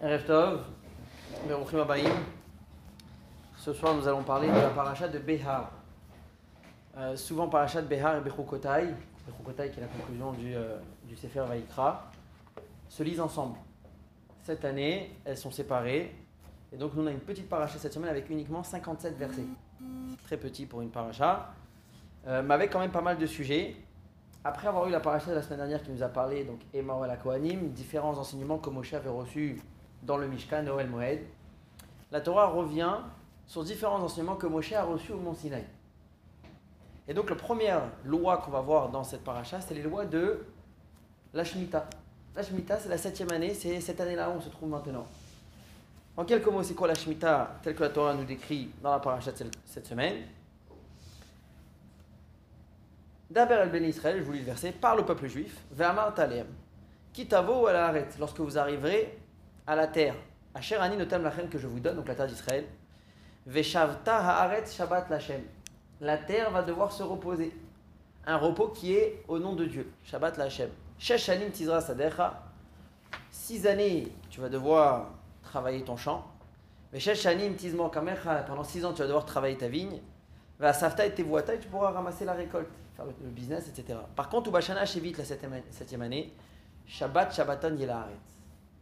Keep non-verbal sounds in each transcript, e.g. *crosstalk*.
Erev Tov, Meruchim Abayim. Ce soir, nous allons parler de la paracha de Behar. Euh, souvent, paracha de Behar et Bechukotai, Bechukotai qui est la conclusion du, euh, du Sefer Vaikra, se lisent ensemble. Cette année, elles sont séparées. Et donc, nous, on a une petite paracha cette semaine avec uniquement 57 versets. C'est très petit pour une paracha, euh, mais avec quand même pas mal de sujets. Après avoir eu la paracha de la semaine dernière qui nous a parlé, donc Emma la Kohanim, différents enseignements que Moshe avait reçus dans le Mishkan, Noël Moed, la Torah revient sur différents enseignements que Moshe a reçus au Mont Sinaï. Et donc la première loi qu'on va voir dans cette paracha, c'est les lois de la Shemitah. La Shemitah, c'est la septième année, c'est cette année-là où on se trouve maintenant. En quelques mots, c'est quoi la Shemitah telle que la Torah nous décrit dans la paracha de cette semaine? D'Aber el Ben Israël, je vous lis le verset, parle au peuple juif, Ve'amar talem, kitavo ou à lorsque vous arriverez à la terre, à Sherani notam lachem que je vous donne, donc la terre d'Israël, Ve'shavta haaret shabbat lachem, la terre va devoir se reposer, un repos qui est au nom de Dieu, Shabbat lachem. Sheshanim tizra sadecha, six années tu vas devoir travailler ton champ, kamecha, pendant six ans tu vas devoir travailler ta vigne, Ve'asafta et tevuata, tu pourras ramasser la récolte faire le, business, etc. Par contre, Ubashana Shevit, la septième, année, Shabbat Shabbaton Yelaharet.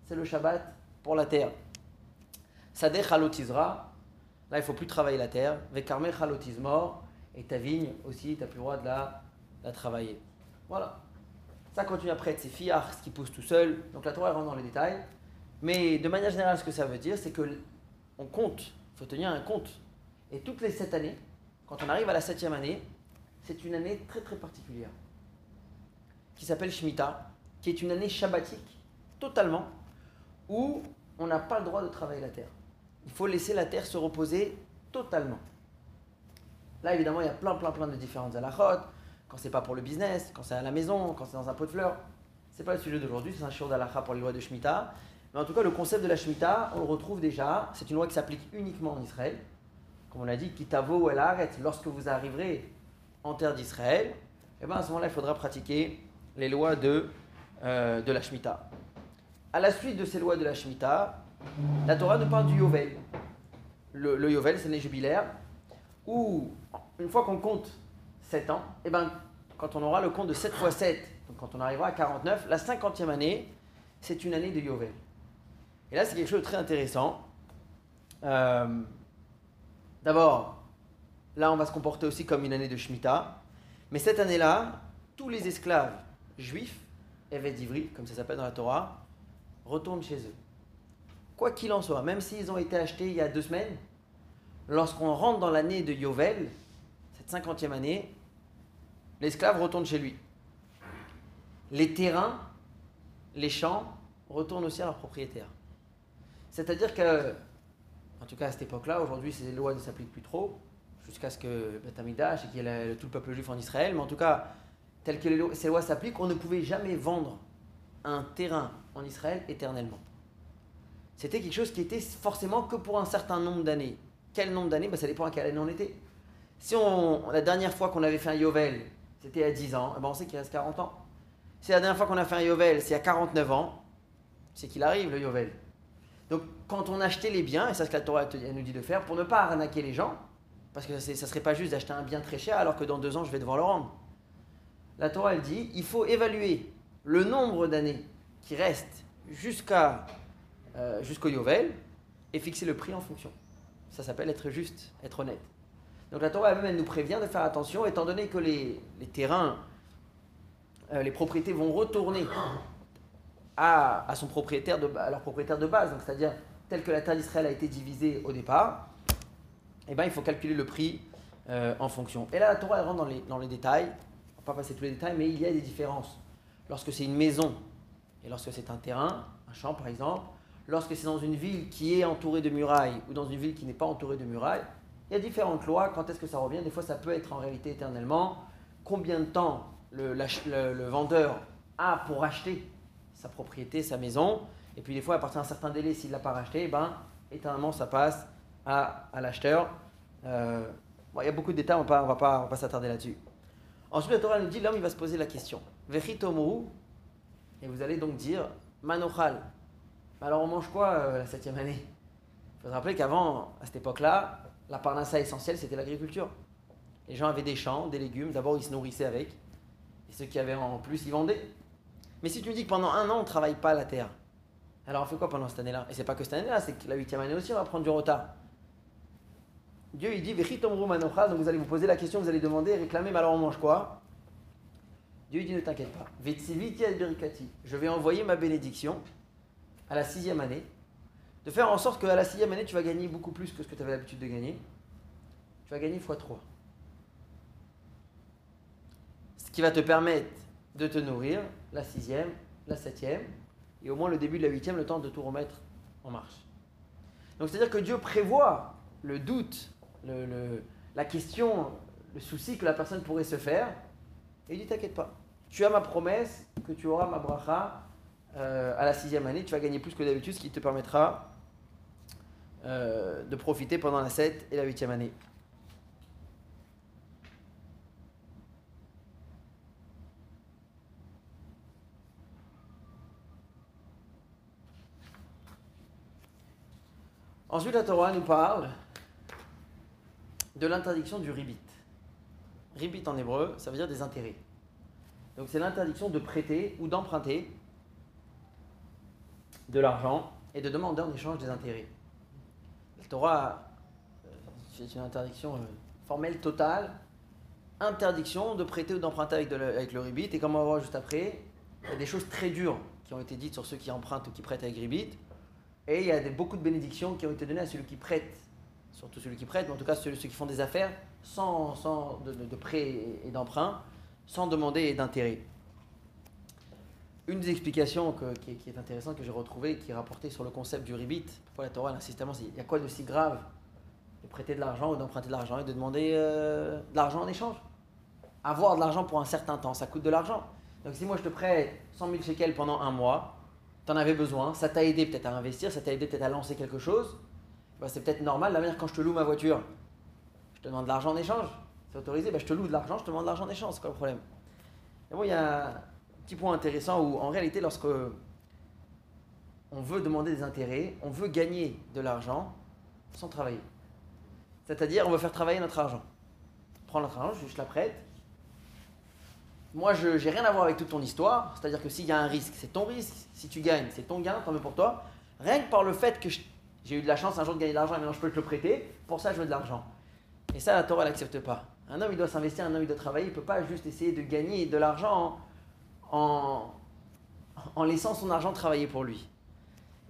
C'est le Shabbat pour la terre. Sadeh Halotizra, là il faut plus travailler la terre. Vekarme Halotizmor, et ta vigne aussi, tu n'as plus le droit de la, la, travailler. Voilà. Ça continue après, c'est fiar, ce qui pousse tout seul. Donc la Torah rentre dans les détails. Mais de manière générale, ce que ça veut dire, c'est que on compte, il faut tenir un compte. Et toutes les sept années, quand on arrive à la septième année, c'est une année très très particulière, qui s'appelle Shemitah, qui est une année shabbatique, totalement, où on n'a pas le droit de travailler la terre. Il faut laisser la terre se reposer totalement. Là, évidemment, il y a plein, plein, plein de différentes halachot. Quand c'est pas pour le business, quand c'est à la maison, quand c'est dans un pot de fleurs. C'est pas le sujet d'aujourd'hui, c'est un shiur d'alacha pour les lois de Shemitah. Mais en tout cas, le concept de la Shemitah, on le retrouve déjà. C'est une loi qui s'applique uniquement en Israël. Comme on l'a dit, kitavo el arrête. Lorsque vous arriverez en terre d'Israël, eh bien à ce moment-là, il faudra pratiquer les lois de, euh, de la Shemitah. À la suite de ces lois de la Shemitah, la Torah nous parle du Yovel. Le, Yovel, c'est l'année jubilaire, où, une fois qu'on compte 7 ans, et eh ben, quand on aura le compte de 7 fois 7, donc quand on arrivera à 49, la 50e année, c'est une année de Yovel. Et là, c'est quelque chose de très intéressant. Euh, d'abord, Là, on va se comporter aussi comme une année de Shemitah. Mais cette année-là, tous les esclaves juifs, Evet d'Ivry, comme ça s'appelle dans la Torah, retournent chez eux. Quoi qu'il en soit, même s'ils ont été achetés il y a deux semaines, lorsqu'on rentre dans l'année de Yovel, cette cinquantième année, l'esclave retourne chez lui. Les terrains, les champs, retournent aussi à leurs propriétaires. C'est-à-dire que, en tout cas à cette époque-là, aujourd'hui ces lois ne s'appliquent plus trop, jusqu'à ce que Betamidash et qu'il y ait tout le peuple juif en Israël, mais en tout cas, tel que ces lois s'appliquent, on ne pouvait jamais vendre un terrain en Israël éternellement. C'était quelque chose qui était forcément que pour un certain nombre d'années. Quel nombre d'années? Ben, Ça dépend à quelle année on était. Si on, la dernière fois qu'on avait fait un Yovel, c'était à 10 ans, eh ben on sait qu'il reste 40 ans. Si la dernière fois qu'on a fait un Yovel, c'est à 49 ans, c'est qu'il arrive le Yovel. Donc quand on achetait les biens, et c'est ce que la Torah nous dit de faire, pour ne pas arnaquer les gens, parce que ça ne serait pas juste d'acheter un bien très cher alors que dans deux ans, je vais devoir le rendre. La Torah, elle dit, il faut évaluer le nombre d'années qui restent jusqu'à, euh, jusqu'au Yovel et fixer le prix en fonction. Ça s'appelle être juste, être honnête. Donc la Torah elle-même, elle nous prévient de faire attention, étant donné que les, terrains, euh, les propriétés vont retourner à, son propriétaire de, à leur propriétaire de base, c'est-à-dire tel que la terre d'Israël a été divisée au départ, eh ben, il faut calculer le prix euh, en fonction. Et là, la Torah elle rentre dans les, dans les détails. On ne va pas passer tous les détails, mais il y a des différences. Lorsque c'est une maison et lorsque c'est un terrain, un champ par exemple, lorsque c'est dans une ville qui est entourée de murailles ou dans une ville qui n'est pas entourée de murailles, il y a différentes lois. Quand est-ce que ça revient? Des fois, ça peut être en réalité éternellement. Combien de temps le, vendeur a pour acheter sa propriété, sa maison? Et puis des fois, à partir d'un certain délai, s'il ne l'a pas racheté, eh ben, éternellement, ça passe à, l'acheteur. Euh, il y a beaucoup de détails, on ne va pas, pas, s'attarder là-dessus. Ensuite, la Torah nous dit l'homme, il va se poser la question. Vechitomu, et vous allez donc dire Manochal. Alors on mange quoi euh, la septième année? Il faut se rappeler qu'avant, à cette époque-là, la parnassa essentielle, c'était l'agriculture. Les gens avaient des champs, des légumes, d'abord ils se nourrissaient avec, et ceux qui avaient en plus, ils vendaient. Mais si tu me dis que pendant un an, on ne travaille pas la terre, alors on fait quoi pendant cette année-là? Et c'est pas que cette année-là, c'est que la huitième année aussi, on va prendre du retard. Dieu, il dit, donc vous allez vous poser la question, vous allez demander, réclamer, mais alors on mange quoi? Dieu dit, ne t'inquiète pas. Je vais envoyer ma bénédiction à la sixième année, de faire en sorte qu'à la sixième année, tu vas gagner beaucoup plus que ce que tu avais l'habitude de gagner. Tu vas gagner x3. Ce qui va te permettre de te nourrir la sixième, la septième, et au moins le début de la huitième, le temps de tout remettre en marche. Donc c'est-à-dire que Dieu prévoit le doute, la question, le souci que la personne pourrait se faire, et il dit t'inquiète pas, tu as ma promesse que tu auras ma bracha euh, à la sixième année, tu vas gagner plus que d'habitude, ce qui te permettra euh, de profiter pendant la 7 et la huitième année. Ensuite, la Torah nous parle de l'interdiction du ribit. Ribit en hébreu, ça veut dire des intérêts. Donc c'est l'interdiction de prêter ou d'emprunter de l'argent et de demander en échange des intérêts. La Torah, euh, c'est une interdiction euh, formelle totale, interdiction de prêter ou d'emprunter avec, le ribit. Et comme on va voir juste après, il y a des choses très dures qui ont été dites sur ceux qui empruntent ou qui prêtent avec ribit. Et il y a beaucoup de bénédictions qui ont été données à celui qui prête, surtout celui qui prête, mais en tout cas ceux, qui font des affaires sans, sans de, de, prêt et d'emprunt, sans demander d'intérêt. Une des explications qui, est, intéressante que j'ai retrouvée, qui est rapportée sur le concept du ribit, pourquoi la Torah insiste tellement, il y a quoi de si grave de prêter de l'argent ou d'emprunter de l'argent et de demander euh, de l'argent en échange? Avoir de l'argent pour un certain temps, ça coûte de l'argent. Donc si moi je te prête 100 000 shekels pendant un mois, tu en avais besoin, ça t'a aidé peut-être à investir, ça t'a aidé peut-être à lancer quelque chose, bah, c'est peut-être normal. La manière quand je te loue ma voiture, te demande de l'argent en échange, c'est autorisé, bah, je te loue de l'argent, je te demande de l'argent en échange, c'est quoi le problème? Et bon, il y a un petit point intéressant où en réalité, lorsque on veut demander des intérêts, on veut gagner de l'argent sans travailler. C'est-à-dire, on veut faire travailler notre argent. Prends notre argent, je, je la prête, moi, je n'ai rien à voir avec toute ton histoire. C'est-à-dire que s'il y a un risque, c'est ton risque. Si tu gagnes, c'est ton gain, tant mieux pour toi. Rien que par le fait que j'ai eu de la chance un jour de gagner de l'argent et maintenant je peux te le prêter, pour ça je veux de l'argent. Et ça, la Torah n'accepte pas. Un homme, il doit s'investir, un homme, il doit travailler. Il ne peut pas juste essayer de gagner de l'argent en, en, laissant son argent travailler pour lui.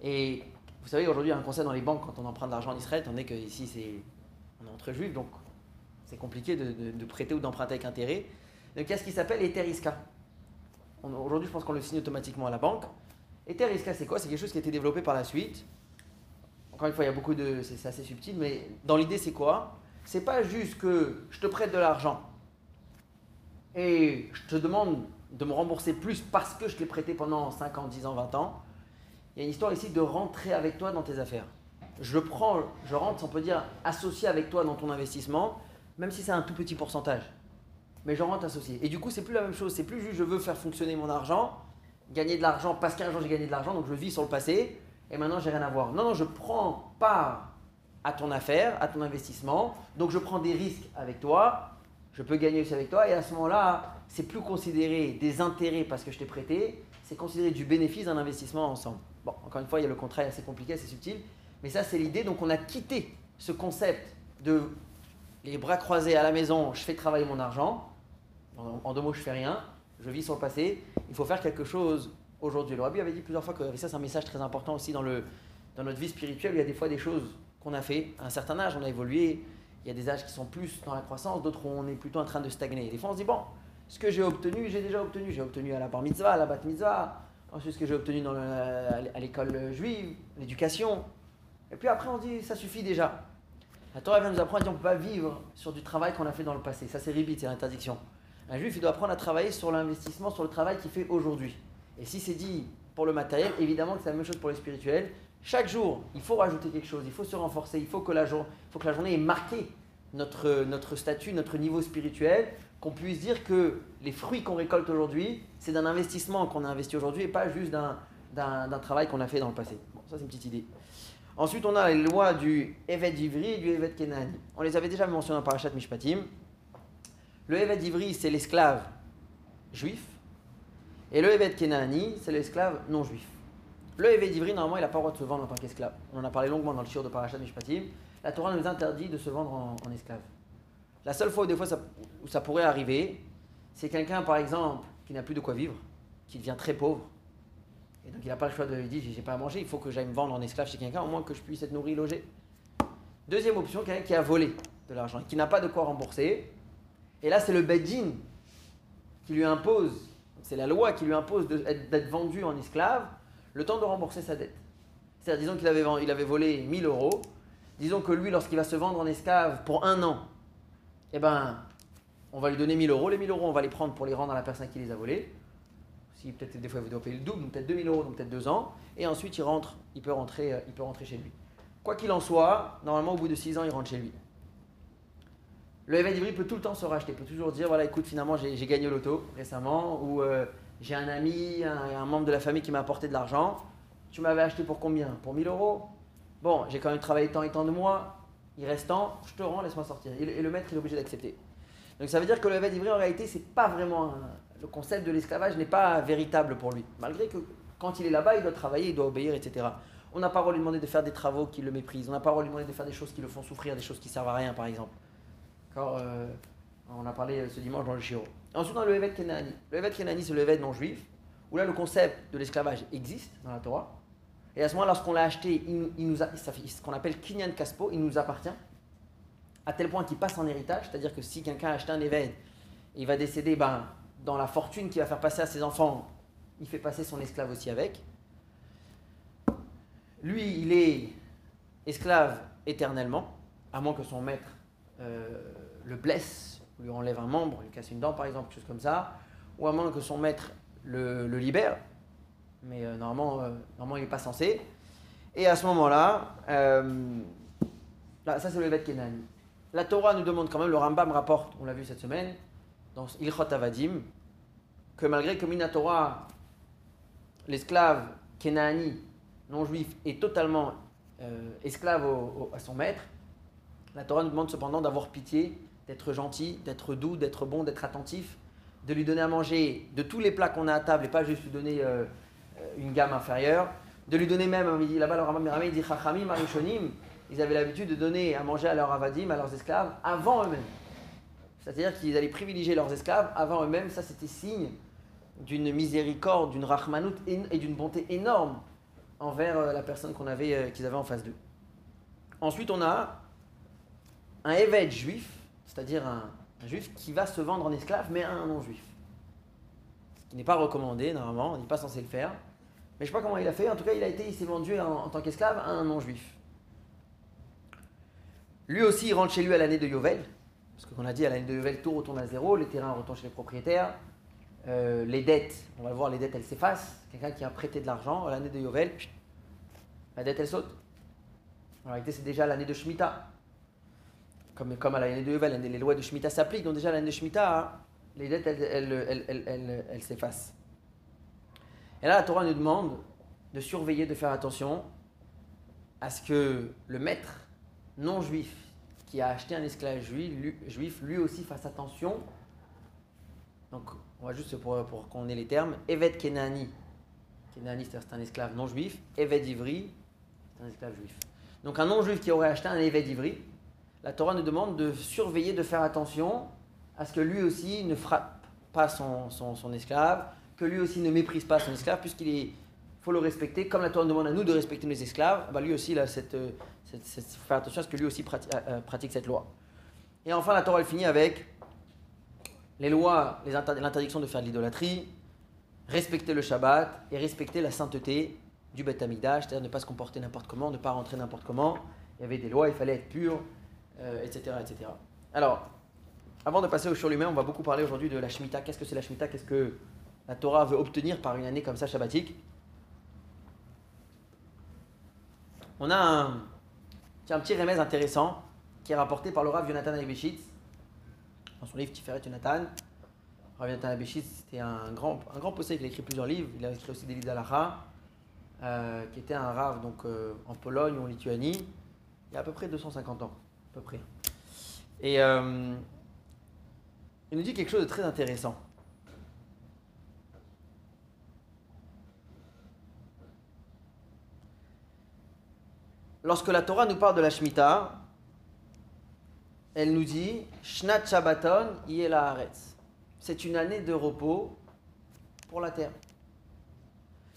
Et vous savez, aujourd'hui, un conseil dans les banques quand on emprunte de l'argent en Israël, étant donné qu'ici, c'est, on est entre juifs, donc c'est compliqué de, de prêter ou d'emprunter avec intérêt. Donc il y a ce qui s'appelle Etherisca. Aujourd'hui, je pense qu'on le signe automatiquement à la banque. Etherisca, c'est quoi? C'est quelque chose qui a été développé par la suite. Encore une fois, il y a beaucoup de. C'est assez subtil, mais dans l'idée, c'est quoi? C'est pas juste que je te prête de l'argent et je te demande de me rembourser plus parce que je t'ai prêté pendant 5 ans, 10 ans, 20 ans. Il y a une histoire ici de rentrer avec toi dans tes affaires. Je prends, je rentre, on peut dire, associé avec toi dans ton investissement, même si c'est un tout petit pourcentage mais j'en rentre associé. Et du coup, c'est plus la même chose. C'est plus juste je veux faire fonctionner mon argent, gagner de l'argent parce qu'un jour j'ai gagné de l'argent, donc je vis sur le passé et maintenant j'ai rien à voir. Non, non, je prends part à ton affaire, à ton investissement, donc je prends des risques avec toi, je peux gagner aussi avec toi et à ce moment-là, c'est plus considéré des intérêts parce que je t'ai prêté, c'est considéré du bénéfice d'un investissement ensemble. Bon, encore une fois, il y a le contrat assez compliqué, assez subtil, mais ça c'est l'idée. Donc on a quitté ce concept de les bras croisés à la maison, je fais travailler mon argent en, deux mots, je fais rien, je vis sur le passé, il faut faire quelque chose aujourd'hui. Le Rabbi avait dit plusieurs fois que ça, c'est un message très important aussi dans, le, dans notre vie spirituelle. Il y a des fois des choses qu'on a fait un certain âge, on a évolué. Il y a des âges qui sont plus dans la croissance, d'autres où on est plutôt en train de stagner. Des fois, on se dit, bon, ce que j'ai obtenu, j'ai déjà obtenu. J'ai obtenu à la bar mitzvah, à la bat mitzvah, ensuite ce que j'ai obtenu à l'école juive, l'éducation. Et puis après, on dit, ça suffit déjà. La Torah vient nous apprendre qu'on ne peut pas vivre sur du travail qu'on a fait dans le passé. Ça, c'est ribit, c'est l'interdiction. Un juif, il doit apprendre à travailler sur l'investissement, sur le travail qu'il fait aujourd'hui. Et si c'est dit pour le matériel, évidemment que c'est la même chose pour les spirituels. Chaque jour, il faut rajouter quelque chose, il faut se renforcer, il faut que la, journée ait marqué notre, statut, notre niveau spirituel, qu'on puisse dire que les fruits qu'on récolte aujourd'hui, c'est d'un investissement qu'on a investi aujourd'hui et pas juste d'un travail qu'on a fait dans le passé. Ça, c'est une petite idée. Ensuite, on a les lois du Evet Ivri et du Evet Kenani. On les avait déjà mentionnées en Parashat Mishpatim. Le Evet Ivri, c'est l'esclave juif. Et le Evet Kenani, c'est l'esclave non juif. Le Evet Ivri, normalement, il n'a pas le droit de se vendre en tant qu'esclave. On en a parlé longuement dans le shiur de Parashat Mishpatim. La Torah nous interdit de se vendre en, esclave. La seule fois où des fois ça, où ça pourrait arriver, c'est quelqu'un, par exemple, qui n'a plus de quoi vivre, qui devient très pauvre. Et donc il n'a pas le choix de lui dire j'ai pas à manger, il faut que j'aille me vendre en esclave chez quelqu'un, au moins que je puisse être nourri, logé. Deuxième option, quelqu'un qui a volé de l'argent, qui n'a pas de quoi rembourser. Et là, c'est le Bedjin qui lui impose, c'est la loi qui lui impose d'être vendu en esclave le temps de rembourser sa dette. C'est-à-dire, disons qu'il avait, volé 1000 euros. Disons que lui, lorsqu'il va se vendre en esclave pour un an, eh ben, on va lui donner 1000 euros. Les 1000 euros, on va les prendre pour les rendre à la personne qui les a volés. Si peut-être des fois il doit payer le double, donc peut-être 2000 euros, donc peut-être deux ans. Et ensuite, il rentre, il peut rentrer, euh, il peut rentrer chez lui. Quoi qu'il en soit, normalement, au bout de 6 ans, il rentre chez lui. Le Ivri peut tout le temps se racheter, peut toujours dire voilà, écoute, finalement, j'ai gagné au loto récemment, ou euh, j'ai un ami, un, membre de la famille qui m'a apporté de l'argent. Tu m'avais acheté pour combien? Pour 1000 euros Bon, j'ai quand même travaillé tant et tant de mois, il reste tant, je te rends, laisse-moi sortir. Et, le- maître il est obligé d'accepter. Donc ça veut dire que le Eved Ivri, en réalité, c'est pas vraiment. le concept de l'esclavage n'est pas véritable pour lui. Malgré que quand il est là-bas, il doit travailler, il doit obéir, etc. On n'a pas le droit de lui demander de faire des travaux qui le méprisent. On n'a pas le droit de lui demander de faire des choses qui le font souffrir, des choses qui servent à rien, par exemple. D'accord euh, On a parlé euh, ce dimanche dans le Shiro. Ensuite, a le Evet Kenani. Le Evet Kenani, c'est le non juif, où là, le concept de l'esclavage existe dans la Torah. Et à ce moment, lorsqu'on l'a acheté, il, nous ce qu'on appelle Kinyan Kaspo, il nous appartient, à tel point qu'il passe en héritage, c'est-à-dire que si quelqu'un a acheté un évêque il va décéder, ben, dans la fortune qu'il va faire passer à ses enfants, il fait passer son esclave aussi avec. Lui, il est esclave éternellement, à moins que son maître euh, le blesse, lui enlève un membre, lui casse une dent par exemple, quelque chose comme ça, ou à moins que son maître le, libère, mais euh, normalement, euh, normalement il n'est pas censé. Et à ce moment-là, euh, là, ça c'est le Evet Kenani. La Torah nous demande quand même, le Rambam rapporte, on l'a vu cette semaine, dans Ilchot Avadim, que malgré que Minatora, l'esclave Kenani, non juif, est totalement esclave à son maître, la Torah nous demande cependant d'avoir pitié, d'être gentil, d'être doux, d'être bon, d'être attentif, de lui donner à manger de tous les plats qu'on a à table et pas juste lui donner euh, une gamme inférieure, de lui donner même, dit là-bas, le il dit Chachamim, Arishonim, ils avaient l'habitude de donner à manger à leurs avadim, à leurs esclaves, avant eux-mêmes. C'est-à-dire qu'ils allaient privilégier leurs esclaves avant eux-mêmes. Ça, c'était signe d'une miséricorde, d'une rachmanout et et d'une bonté énorme envers euh, la personne qu'on avait, euh, qu'ils avaient en face d'eux. Ensuite, on a un évêque juif, c'est-à-dire un, juif qui va se vendre en esclave, mais à un non-juif. Ce qui n'est pas recommandé, normalement, on n'est pas censé le faire. Mais je ne sais pas comment il a fait, en tout cas, il, a été, il s'est vendu en, tant qu'esclave à un non-juif. Lui aussi, il rentre chez lui à l'année de Yovel, parce qu'on a dit, à l'année de Yovel, tout retourne à zéro, les terrains retournent chez les propriétaires, euh, les dettes, on va le voir, les dettes, elles s'effacent. Quelqu'un qui a prêté de l'argent à l'année de Yovel, la dette, elle saute. En réalité, c'est déjà l'année de Shemitah. Comme, comme à l'année de Yovel, les lois de Shemitah s'appliquent, donc déjà l'année de Shemitah, hein, les dettes, elles, s'effacent. Et là, la Torah nous demande de surveiller, de faire attention à ce que le maître non juif qui a acheté un esclave juif, lui aussi fasse attention. Donc, on va juste pour, pour qu'on ait les termes. Evet Kenani. Kenani, c'est un esclave non juif. Evet Ivri, c'est un esclave juif. Donc, un non juif qui aurait acheté un Evet Ivri, la Torah nous demande de surveiller, de faire attention à ce que lui aussi ne frappe pas son, esclave, que lui aussi ne méprise pas son esclave, puisqu'il faut le respecter, comme la Torah nous demande à nous de respecter nos esclaves, bah lui aussi, il a euh, faire attention à ce que lui aussi euh, euh, pratique cette loi. Et enfin, la Torah, finit avec les lois, l'interdiction de faire de l'idolâtrie, respecter le Shabbat et respecter la sainteté du Beth c'est-à-dire ne pas se comporter n'importe comment, ne pas rentrer n'importe comment. Il y avait des lois, il fallait être pur, euh, etc., etc. Alors, avant de passer au show lui-même, on va beaucoup parler aujourd'hui de la Shemitah. Qu'est-ce que c'est la Shemitah? Qu'est-ce que la Torah veut obtenir par une année comme ça shabbatique? On a un, un petit remède intéressant qui est rapporté par le Rav Yonatan Abishitz dans son livre Tiferet Yonatan. Rav Yonatan Abishitz, c'était un grand, un grand possède, il a écrit plusieurs livres, il a écrit aussi des livres euh, qui était un rave donc, euh, en Pologne ou en Lituanie, il y a à peu près 250 ans. Et euh, il nous dit quelque chose de très intéressant. Lorsque la Torah nous parle de la Shemitah, elle nous dit Shnat Shabbaton la. C'est une année de repos pour la terre.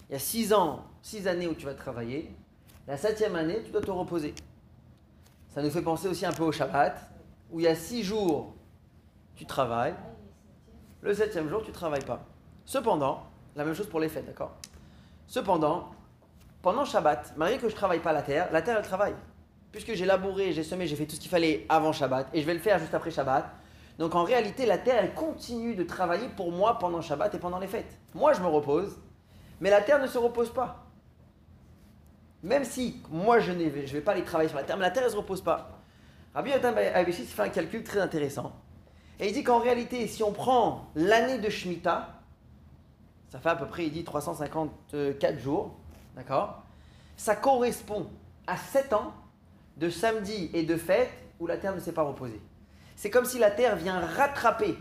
Il y a six ans, six années où tu vas travailler. La septième année, tu dois te reposer. Ça nous fait penser aussi un peu au Shabbat, où il y a six jours, tu travailles. Le septième jour, tu travailles pas. Cependant, la même chose pour les fêtes, d'accord? Cependant, pendant Shabbat, malgré que je ne travaille pas la terre, la terre, elle travaille. Puisque j'ai labouré, j'ai semé, j'ai fait tout ce qu'il fallait avant Shabbat, et je vais le faire juste après Shabbat. Donc en réalité, la terre, elle continue de travailler pour moi pendant Shabbat et pendant les fêtes. Moi, je me repose, mais la terre ne se repose pas. Même si moi, je ne vais pas aller travailler sur la terre, mais la terre, ne se repose pas. Rabbi Yotam Abishit fait un calcul très intéressant. Et il dit qu'en réalité, si on prend l'année de Shemitah, ça fait à peu près, il dit 354 jours, d'accord Ça correspond à 7 ans de samedi et de fête où la terre ne s'est pas reposée. C'est comme si la terre vient rattraper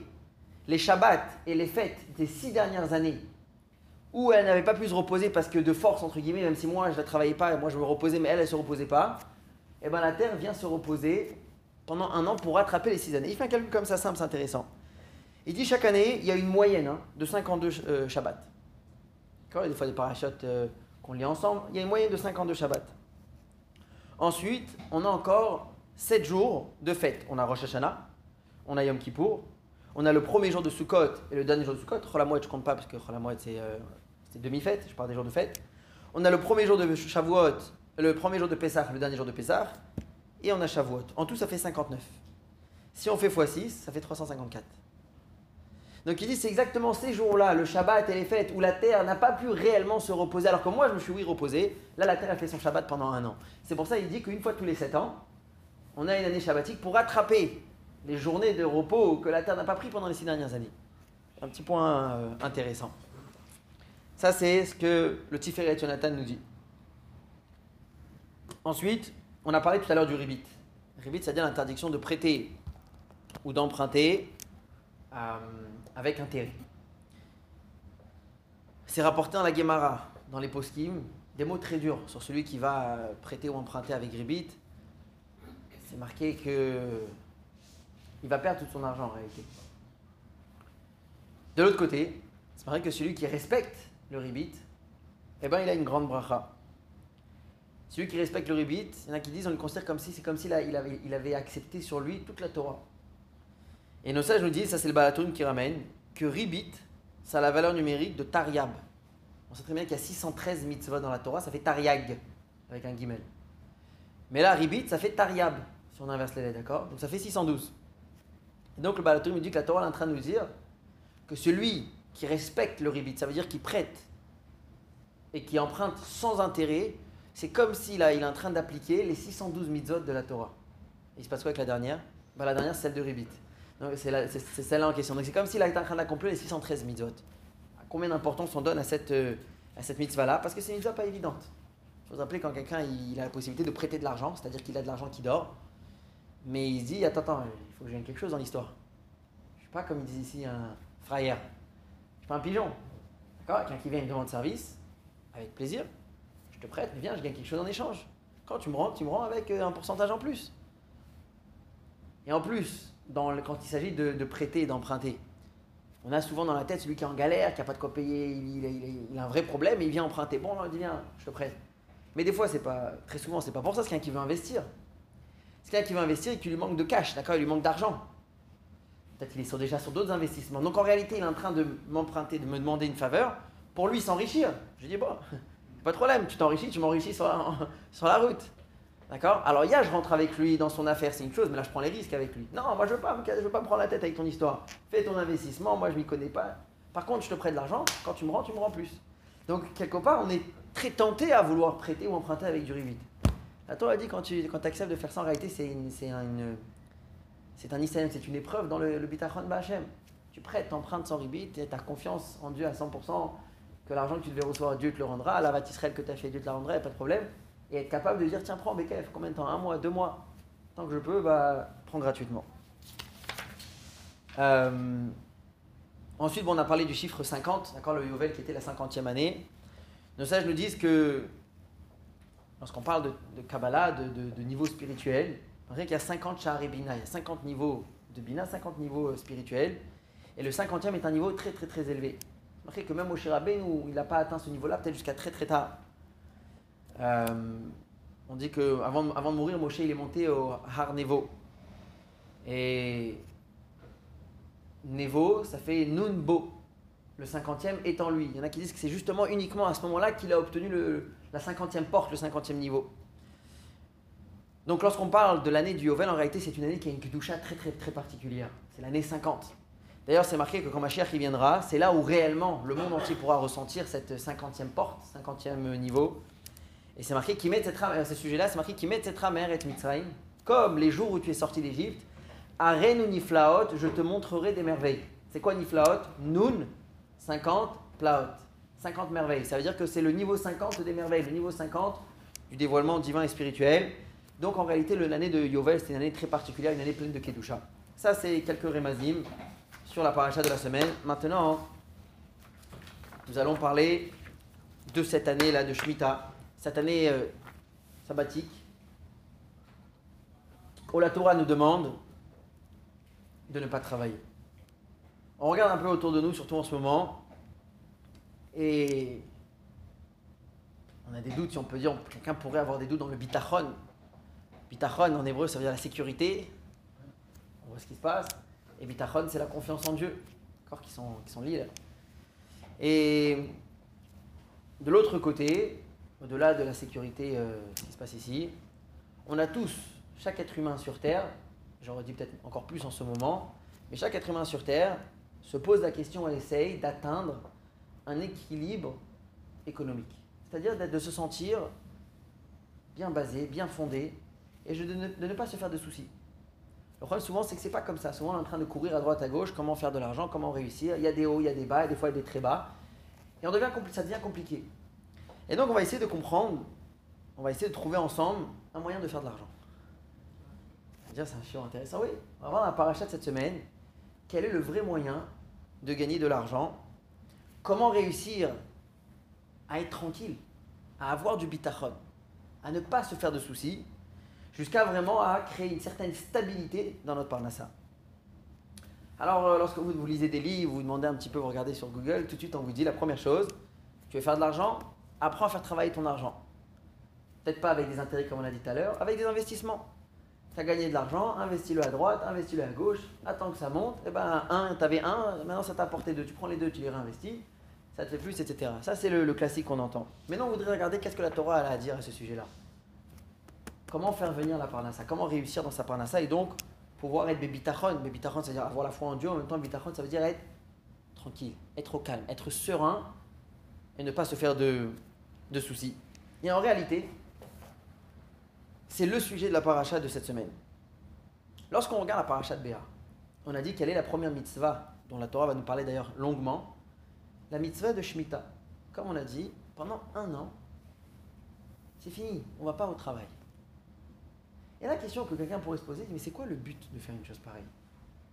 les Shabbats et les fêtes des six dernières années où elle n'avait pas pu se reposer parce que de force, entre guillemets, même si moi je ne travaillais pas moi je me reposais, mais elle, elle ne se reposait pas, et eh bien la terre vient se reposer pendant un an pour rattraper les six années. Il fait un calcul comme ça simple, c'est intéressant. Il dit chaque année, il y a une moyenne hein, de 52 euh, Shabbats. Il y a des fois des parachutes euh, qu'on lit ensemble. Il y a une moyenne de 52 Shabbats. Ensuite, on a encore 7 jours de fête. On a Rosh Hashanah, on a Yom Kippour, on a le premier jour de Sukkot et le dernier jour de Sukkot. Cholamoued, je ne compte pas parce que Cholamoued, c'est euh, demi-fête, je parle des jours de fête. On a le premier jour de Shavuot, le premier jour de Pessah, le dernier jour de Pessah. Et on a Shavuot. En tout, ça fait 59. Si on fait x6, ça fait 354. Donc il dit c'est exactement ces jours-là, le Shabbat et les fêtes, où la terre n'a pas pu réellement se reposer, alors que moi je me suis oui reposé, là la terre a fait son Shabbat pendant un an. C'est pour ça qu'il dit qu'une fois tous les sept ans, on a une année shabbatique pour rattraper les journées de repos que la terre n'a pas pris pendant les six dernières années. Un petit point euh, intéressant. Ça c'est ce que le Tiferet Jonathan nous dit. Ensuite, on a parlé tout à l'heure du ribit. Ribit, c'est-à-dire l'interdiction de prêter ou d'emprunter euh, avec intérêt. C'est rapporté dans la Gemara, dans les poskim, des mots très durs sur celui qui va prêter ou emprunter avec Ribit. C'est marqué que il va perdre tout son argent en réalité. De l'autre côté, c'est vrai que celui qui respecte le Ribit, eh ben, il a une grande bracha. Celui qui respecte le Ribit, il y en a qui disent on le considère comme si c'est comme s'il il avait, accepté sur lui toute la Torah. Et nos sages nous disent, ça c'est le Balatoun qui ramène, que Ribit, ça a la valeur numérique de Tariab. On sait très bien qu'il y a 613 mitzvot dans la Torah, ça fait Tariag, avec un guimel. Mais là, Ribit, ça fait Tariab, si on inverse les lettres, d'accord? Donc ça fait 612. Et donc le Balatoun nous dit que la Torah est en train de nous dire que celui qui respecte le Ribit, ça veut dire qu'il prête et qui emprunte sans intérêt, c'est comme s'il il est en train d'appliquer les 612 mitzvot de la Torah. il se passe quoi avec la dernière? Bah, La dernière, c'est celle de Ribit. C'est celle-là en question. Donc c'est comme s'il était en train d'accomplir les 613 mitzvot. Combien d'importance on donne à cette, euh, à mitzvah-là? Parce que c'est une mitzvah pas évidente. Il faut vous rappeler quand quelqu'un il a la possibilité de prêter de l'argent, c'est-à-dire qu'il a de l'argent qui dort, mais il se dit Attends, attends, il faut que je quelque chose dans l'histoire. Je ne suis pas comme il dit ici un frère. Un pigeon. D'accord Quelqu'un qui vient me demande service, avec plaisir, je te prête, mais viens, je gagne quelque chose en échange. Quand tu me rends, tu me rends avec euh, un pourcentage en plus. Et en plus, quand il s'agit de, prêter et d'emprunter. On a souvent dans la tête celui qui est en galère, qui n'a pas de quoi payer, il, a un vrai problème et il vient emprunter. Bon, on dit viens, je te prête. Mais des fois, c'est pas, très souvent, c'est pas pour ça, c'est quelqu'un qui veut investir. C'est quelqu'un qui veut investir et qui lui manque de cash, d'accord? Il lui manque d'argent. Peut-être qu'il est déjà sur d'autres investissements. Donc en réalité, il est en train de m'emprunter, de me demander une faveur pour lui s'enrichir. Je dis bon, pas de problème, tu t'enrichis, tu m'enrichis sur, la *laughs* route. D'accord? Alors, il y a, je rentre avec lui dans son affaire, c'est une chose, mais là, je prends les risques avec lui. Non, moi, je ne veux, pas, je veux pas me prendre la tête avec ton histoire. Fais ton investissement, moi, je m'y connais pas. Par contre, je te prête de l'argent, quand tu me rends, tu me rends plus. Donc, quelque part, on est très tenté à vouloir prêter ou emprunter avec du rivit. La Torah dit quand tu acceptes de faire ça, en réalité, c'est une, c'est un c'est une épreuve dans le, le bitachon Bachem. Tu prêtes, empruntes sans ribit, tu as confiance en Dieu à 100%, que l'argent que tu devais recevoir, Dieu te le rendra, la Israël que tu as fait, Dieu te la rendra, pas de problème. Et être capable de dire, tiens, prends BKF, combien de temps? Un mois, deux mois? Tant que je peux, bah, prends gratuitement. Euh, ensuite, on a parlé du chiffre 50, d'accord, le Yovel qui était la 50e année. Nos sages nous disent que lorsqu'on parle de, Kabbalah, de, niveau spirituel, on qu'il y a 50 Shahari Bina, il y a 50 niveaux de Bina, 50 niveaux euh, spirituels. Et le 50e est un niveau très très très élevé. Remarquez que même au Shirabé, il n'a pas atteint ce niveau-là, peut-être jusqu'à très très tard. Euh, on dit qu'avant avant de mourir, Moshe il est monté au Har Nevo. Et Nevo, ça fait Nunbo. Le 50e étant lui. Il y en a qui disent que c'est justement uniquement à ce moment-là qu'il a obtenu la 50e porte, le 50e niveau. Donc lorsqu'on parle de l'année du Yovel, en réalité c'est une année qui a une Kedusha très très très particulière. C'est l'année 50. D'ailleurs c'est marqué que quand Mashiach y viendra, c'est là où réellement le monde entier pourra ressentir cette 50e porte, 50e niveau. Et c'est marqué qu'il met cette à ce sujet-là, c'est marqué qu'il met cette mère et comme les jours où tu es sorti d'Égypte, Arenu Niflaot, je te montrerai des merveilles. C'est quoi Niflaot? Nun, 50, Plaot. 50 merveilles. Ça veut dire que c'est le niveau 50 des merveilles, le niveau 50 du dévoilement divin et spirituel. Donc en réalité, l'année de Yovel, c'est une année très particulière, une année pleine de Kedusha. Ça, c'est quelques rémazim sur la paracha de la semaine. Maintenant, nous allons parler de cette année-là de Shemitah, cette année euh, sabbatique, où la Torah nous demande de ne pas travailler. On regarde un peu autour de nous, surtout en ce moment, et on a des doutes, si on peut dire, quelqu'un pourrait avoir des doutes dans le bitachon. Bitachon en hébreu, ça veut dire la sécurité. On voit ce qui se passe. Et bitachon, c'est la confiance en Dieu, qui sont, qui sont liés. Et de l'autre côté, au-delà de la sécurité euh, qui se passe ici, on a tous, chaque être humain sur Terre, j'aurais dit peut-être encore plus en ce moment, mais chaque être humain sur Terre se pose la question et essaye d'atteindre un équilibre économique. C'est-à-dire de se sentir bien basé, bien fondé, et de ne, pas se faire de soucis. Le problème souvent, c'est que c'est pas comme ça. Souvent, on est en train de courir à droite, à gauche, comment faire de l'argent, comment réussir. Il y a des hauts, il y a des bas, et des fois il y a des très bas. Et on devient, ça devient compliqué. Et donc, on va essayer de comprendre, on va essayer de trouver ensemble un moyen de faire de l'argent. Dire, c'est un chiot intéressant. Oui, on va voir un parachat cette semaine. Quel est le vrai moyen de gagner de l'argent Comment réussir à être tranquille, à avoir du bitachon, à ne pas se faire de soucis, jusqu'à vraiment à créer une certaine stabilité dans notre parnassa. Alors, euh, lorsque vous, lisez des livres, vous, vous demandez un petit peu, vous regardez sur Google, tout de suite on vous dit la première chose, tu veux faire de l'argent, apprends à faire travailler ton argent. Peut-être pas avec des intérêts comme on a dit tout à l'heure, avec des investissements. Tu as gagné de l'argent, investis-le à droite, investis-le à gauche, attends que ça monte, et eh ben un, tu avais un, maintenant ça t'a apporté deux, tu prends les deux, tu les réinvestis, ça te fait plus, etc. Ça c'est le, classique qu'on entend. Maintenant on voudrait regarder qu'est-ce que la Torah a à dire à ce sujet-là. Comment faire venir la parnassa? Comment réussir dans sa parnassa et donc pouvoir être bébitachon? Bébitachon, c'est-à-dire avoir la foi en Dieu, en même temps bébitachon, ça veut dire être tranquille, être au calme, être serein et ne pas se faire de, soucis. Et en réalité, c'est le sujet de la paracha de cette semaine. Lorsqu'on regarde la paracha de Béa, on a dit quelle est la première mitzvah, dont la Torah va nous parler d'ailleurs longuement, la mitzvah de Shemitah. Comme on a dit, pendant un an, c'est fini, on ne va pas au travail. Et la question que quelqu'un pourrait se poser, mais c'est quoi le but de faire une chose pareille?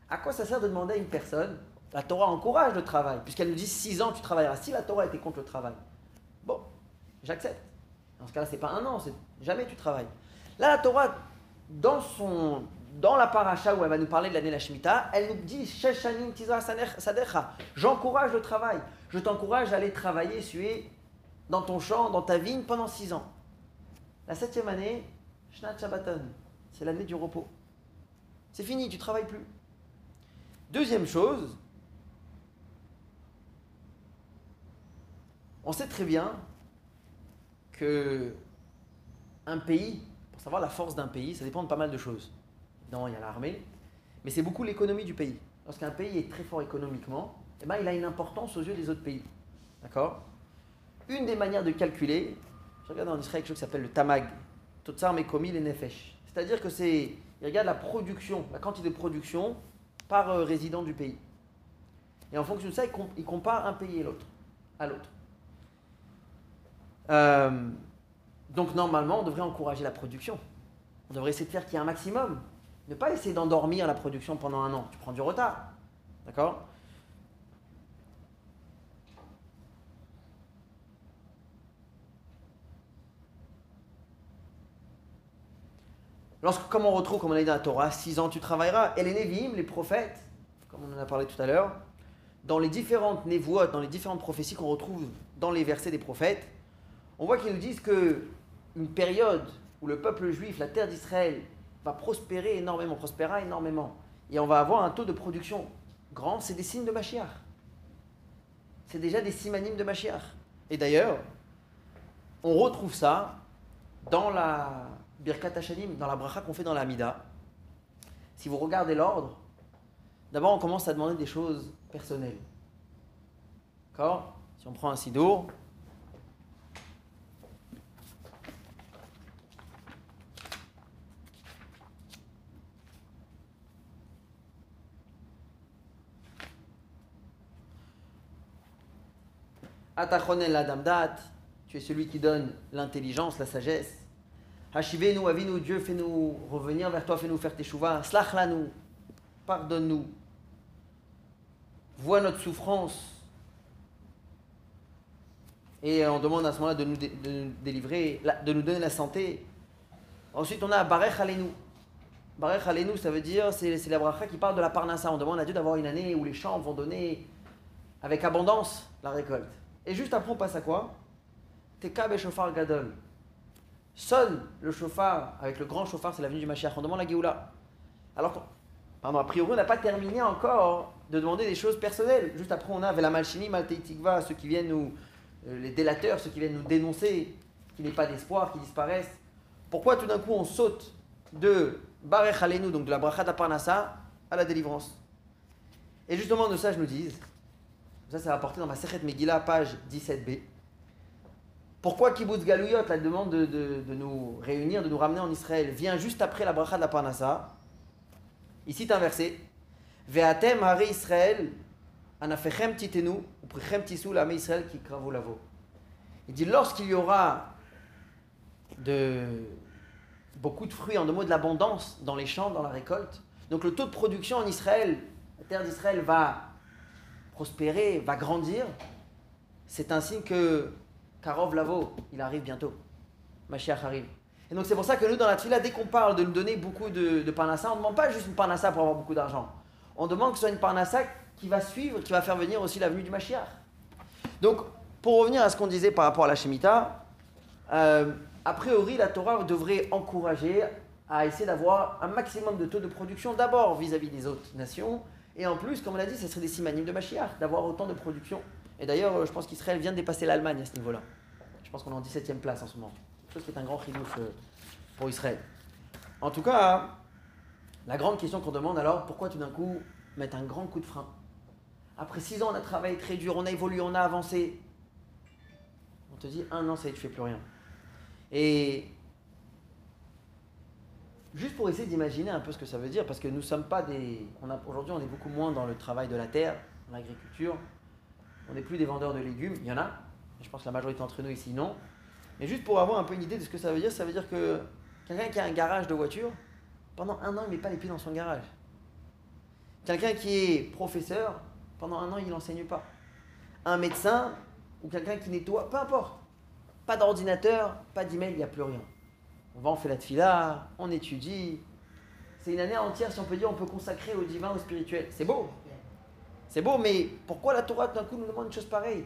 À quoi ça sert de demander à une personne La Torah encourage le travail, puisqu'elle nous dit 6 ans tu travailleras. Si la Torah était contre le travail, bon, j'accepte. Dans ce cas-là, c'est pas un an, c'est jamais tu travailles. Là, la Torah, dans, son, dans la paracha où elle va nous parler de l'année la Shemitah, elle nous dit J'encourage le travail. Je t'encourage à aller travailler, suer dans ton champ, dans ta vigne pendant 6 ans. La septième année, Shnat Shabbaton, c'est l'année du repos. C'est fini, tu travailles plus. Deuxième chose, on sait très bien que un pays, pour savoir la force d'un pays, ça dépend de pas mal de choses. Non, il y a l'armée, mais c'est beaucoup l'économie du pays. Lorsqu'un pays est très fort économiquement, eh ben, il a une importance aux yeux des autres pays. D'accord? Une des manières de calculer, je regarde en Israël quelque chose qui s'appelle le tamag, Totsar Mekomi les Nefesh. C'est-à-dire que c'est, regarde la production, la quantité de production par euh, résident du pays. Et en fonction de ça, il, compare un pays et l'autre, à l'autre. Euh, donc normalement, on devrait encourager la production. On devrait essayer de faire qu'il y ait un maximum. Ne pas essayer d'endormir la production pendant un an. Tu prends du retard. D'accord? Lorsque, comme on retrouve, comme on a dit dans la Torah, 6 ans tu travailleras, et les Névim, les prophètes, comme on en a parlé tout à l'heure, dans les différentes névoites, dans les différentes prophéties qu'on retrouve dans les versets des prophètes, on voit qu'ils nous disent que une période où le peuple juif, la terre d'Israël, va prospérer énormément, prospéra énormément, et on va avoir un taux de production grand, c'est des signes de Mashiach. C'est déjà des simanimes de Mashiach. Et d'ailleurs, on retrouve ça dans la Birkat Hashanim, dans la bracha qu'on fait dans la Amida. Si vous regardez l'ordre, d'abord on commence à demander des choses personnelles. D'accord? Si on prend un sidour, Atachonel Adamdat, tu es celui qui donne l'intelligence, la sagesse. Hashivenu, Avinu, Dieu, fais-nous revenir vers toi, fais-nous faire tes chouvas. Slach-la-nous, pardonne-nous. Vois notre souffrance. Et on demande à ce moment-là de nous, délivrer, de nous donner la santé. Ensuite, on a Barech Alenu. Barech Alenu, ça veut dire, c'est la bracha qui parle de la parnassa. On demande à Dieu d'avoir une année où les champs vont donner avec abondance la récolte. Et juste après, on passe à quoi? Tekab et Shofar Gadol. Sonne le chauffard, avec le grand chauffard, c'est l'avenue du Mashiach. On demande la Géoula. Alors, pardon, a priori, on n'a pas terminé encore de demander des choses personnelles. Juste après, on a Vela Malchini, Malteitikva, ceux qui viennent nous, euh, les délateurs, ceux qui viennent nous dénoncer, qu'il n'y ait pas d'espoir, qui disparaissent. Pourquoi tout d'un coup on saute de Barech Alenu, donc de la Bracha d'Aparnassa, à la délivrance? Et justement, de ça, je nous dis, ça c'est rapporté dans ma Sechet Megillah, page 17b. Pourquoi Kibbutz Galouyot, la demande de, nous réunir, de nous ramener en Israël, vient juste après la bracha de la Parnassa Ici, c'est un verset. Ve'atem Israël, anafechem titenu, la Israël qui lavo. Il dit lorsqu'il y aura de, beaucoup de fruits, en deux mots de l'abondance dans les champs, dans la récolte, donc le taux de production en Israël, la terre d'Israël va prospérer, va grandir, c'est un signe que Karov Lavo, il arrive bientôt. Mashiach arrive. Et donc c'est pour ça que nous, dans la Tfila, dès qu'on parle de nous donner beaucoup de, de parnassa, on ne demande pas juste une parnassa pour avoir beaucoup d'argent. On demande que ce soit une parnassa qui va suivre, qui va faire venir aussi la venue du Mashiach. Donc, pour revenir à ce qu'on disait par rapport à la Shemitah, euh, a priori, la Torah devrait encourager à essayer d'avoir un maximum de taux de production d'abord vis-à-vis des autres nations, et en plus, comme on l'a dit, ce serait des simanimes de Mashiach, d'avoir autant de production. Et d'ailleurs, euh, je pense qu'Israël vient de dépasser l'Allemagne à ce niveau-là. Pense qu'on est en 17e place en ce moment. Chose qui est un grand chinouf euh, pour Israël. En tout cas, la grande question qu'on demande alors, pourquoi tout d'un coup mettre un grand coup de frein? Après six ans, on a travaillé très dur, on a évolué, on a avancé. On te dit, un an, ça y est, tu fais plus rien. Et juste pour essayer d'imaginer un peu ce que ça veut dire, parce que nous sommes pas des. Aujourd'hui, on est beaucoup moins dans le travail de la terre, l'agriculture. On n'est plus des vendeurs de légumes. Il y en a. Je pense que la majorité d'entre nous ici, non. Mais juste pour avoir un peu une idée de ce que ça veut dire, ça veut dire que quelqu'un qui a un garage de voiture, pendant un an, il ne met pas les pieds dans son garage. Quelqu'un qui est professeur, pendant un an, il n'enseigne pas. Un médecin ou quelqu'un qui nettoie, peu importe. Pas d'ordinateur, pas d'email, il n'y a plus rien. On va, on fait la tefila, on étudie. C'est une année entière, si on peut dire, on peut consacrer au divin, au spirituel. C'est beau. C'est beau, mais pourquoi la Torah d'un coup nous demande une chose pareille?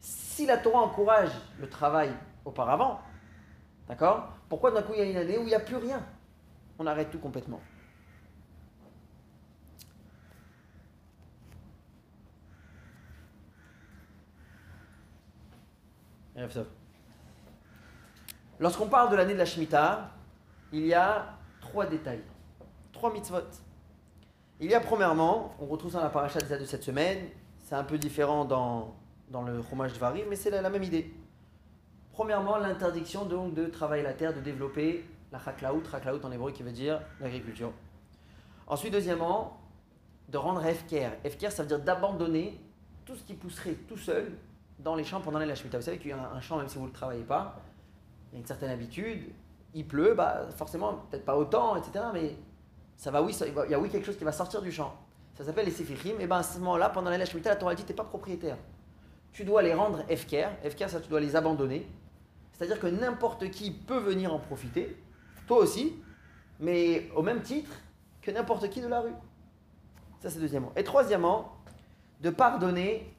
Si la Torah encourage le travail auparavant, d'accord Pourquoi d'un coup il y a une année où il n'y a plus rien? On arrête tout complètement. Lorsqu'on parle de l'année de la Shemitah, il y a trois détails, trois mitzvot. Il y a premièrement, on retrouve ça dans la paracha de cette semaine, c'est un peu différent dans, dans le fromage de Varim, mais c'est la, même idée. Premièrement, l'interdiction donc de travailler la terre, de développer la chaklaout, chaklaout en hébreu qui veut dire l'agriculture. Ensuite, deuxièmement, de rendre efker. Efker, ça veut dire d'abandonner tout ce qui pousserait tout seul dans les champs pendant la Shemitah. Vous savez qu'il y a un champ, même si vous ne le travaillez pas, il y a une certaine habitude. Il pleut, bah, forcément, peut-être pas autant, etc. Mais ça va, oui, il y a oui quelque chose qui va sortir du champ. Ça s'appelle les Sefichim. Et bien à ce moment-là, pendant la Shemitah, la Torah dit tu n'es pas propriétaire. Tu dois les rendre Efker. Efker, ça, tu dois les abandonner. C'est-à-dire que n'importe qui peut venir en profiter, toi aussi, mais au même titre que n'importe qui de la rue. Ça, c'est deuxièmement. Et troisièmement, de pardonner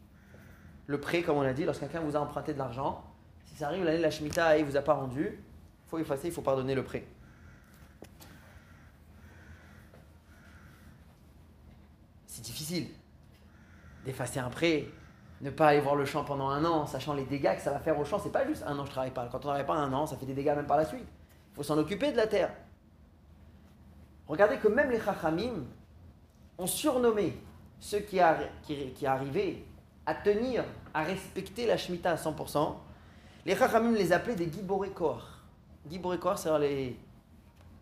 le prêt, comme on a dit, lorsque quelqu'un vous a emprunté de l'argent. Si ça arrive l'année de la Shemitah et il ne vous a pas rendu, il faut effacer, il faut pardonner le prêt. C'est difficile d'effacer un prêt, ne pas aller voir le champ pendant un an, sachant les dégâts que ça va faire au champ. C'est pas juste un an je travaille pas. Quand on travaille pas un an, ça fait des dégâts même par la suite. Il faut s'en occuper de la terre. Regardez que même les Chachamim ont surnommé ceux qui, qui, arrivaient à tenir, à respecter la Shemitah à 100%. Les Chachamim les appelaient des Giborekor. Giborekor, c'est les,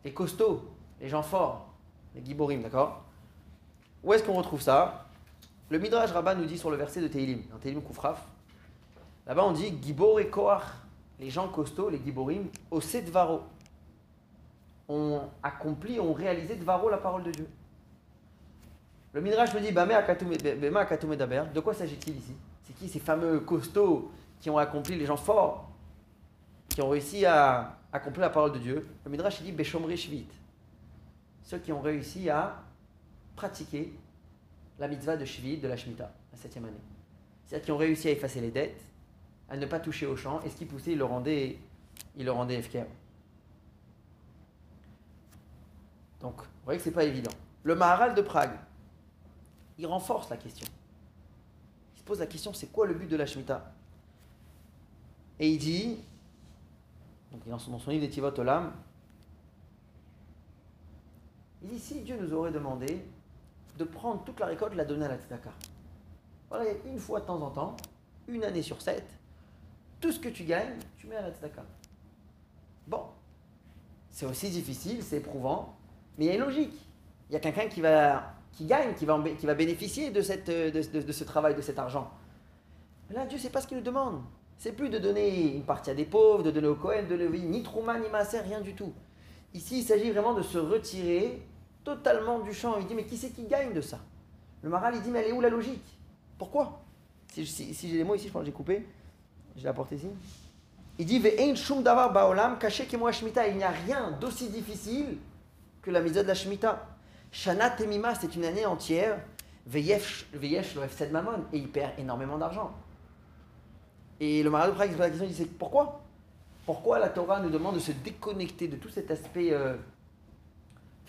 les costauds, les gens forts, les Giborim, d'accord? Où est-ce qu'on retrouve ça? Le Midrash Rabbah nous dit sur le verset de Teilim, dans Teilim Koufraf, là-bas on dit Giborekor, les gens costauds, les Giborim, au Sedvaro ont accompli, ont réalisé Dvaro, la parole de Dieu. Le Midrash me dit, de quoi s'agit-il ici? C'est qui ces fameux costauds qui ont accompli, les gens forts, qui ont réussi à accomplir la parole de Dieu? Le Midrash dit, Beshomri Shvit. Ceux qui ont réussi à pratiquer la mitzvah de Shvit, de la Shemitah, la septième année. C'est-à-dire qui ont réussi à effacer les dettes, à ne pas toucher au champ, et ce qui poussait, il le rendait, il le rendait Donc, vous voyez que ce n'est pas évident. Le Maharal de Prague, il renforce la question. Il se pose la question, c'est quoi le but de la Shemitah? Et il dit, donc dans son, dans son livre Tivot Olam, il dit, si Dieu nous aurait demandé de prendre toute la récolte, la donner à la Tzedaka. Voilà, une fois de temps en temps, une année sur sept, tout ce que tu gagnes, tu mets à la Tzedaka. Bon, c'est aussi difficile, c'est éprouvant, mais il y a une logique. Il y a quelqu'un qui, va, qui gagne, qui va, qui va bénéficier de, cette, de, ce travail, de cet argent. Là, Dieu, c'est pas ce qu'il nous demande. C'est plus de donner une partie à des pauvres, de donner au Cohen, de lever ni Trouma, ni Maaser, rien du tout. Ici, il s'agit vraiment de se retirer totalement du champ. Il dit, mais qui c'est qui gagne de ça? Le Maral, il dit, mais elle est où la logique? Pourquoi? Si, j'ai les mots ici, je pense que j'ai coupé. Je l'ai apporté ici. Il dit, shum davar baolam, moi Il n'y a rien d'aussi difficile que la mitzvah de la Shemitah. Shana Temima, c'est une année entière. Veyesh, le F7 Mammon, et il perd énormément d'argent. Et le Maral de Prague, la question, il dit pourquoi? Pourquoi la Torah nous demande de se déconnecter de tout cet aspect euh,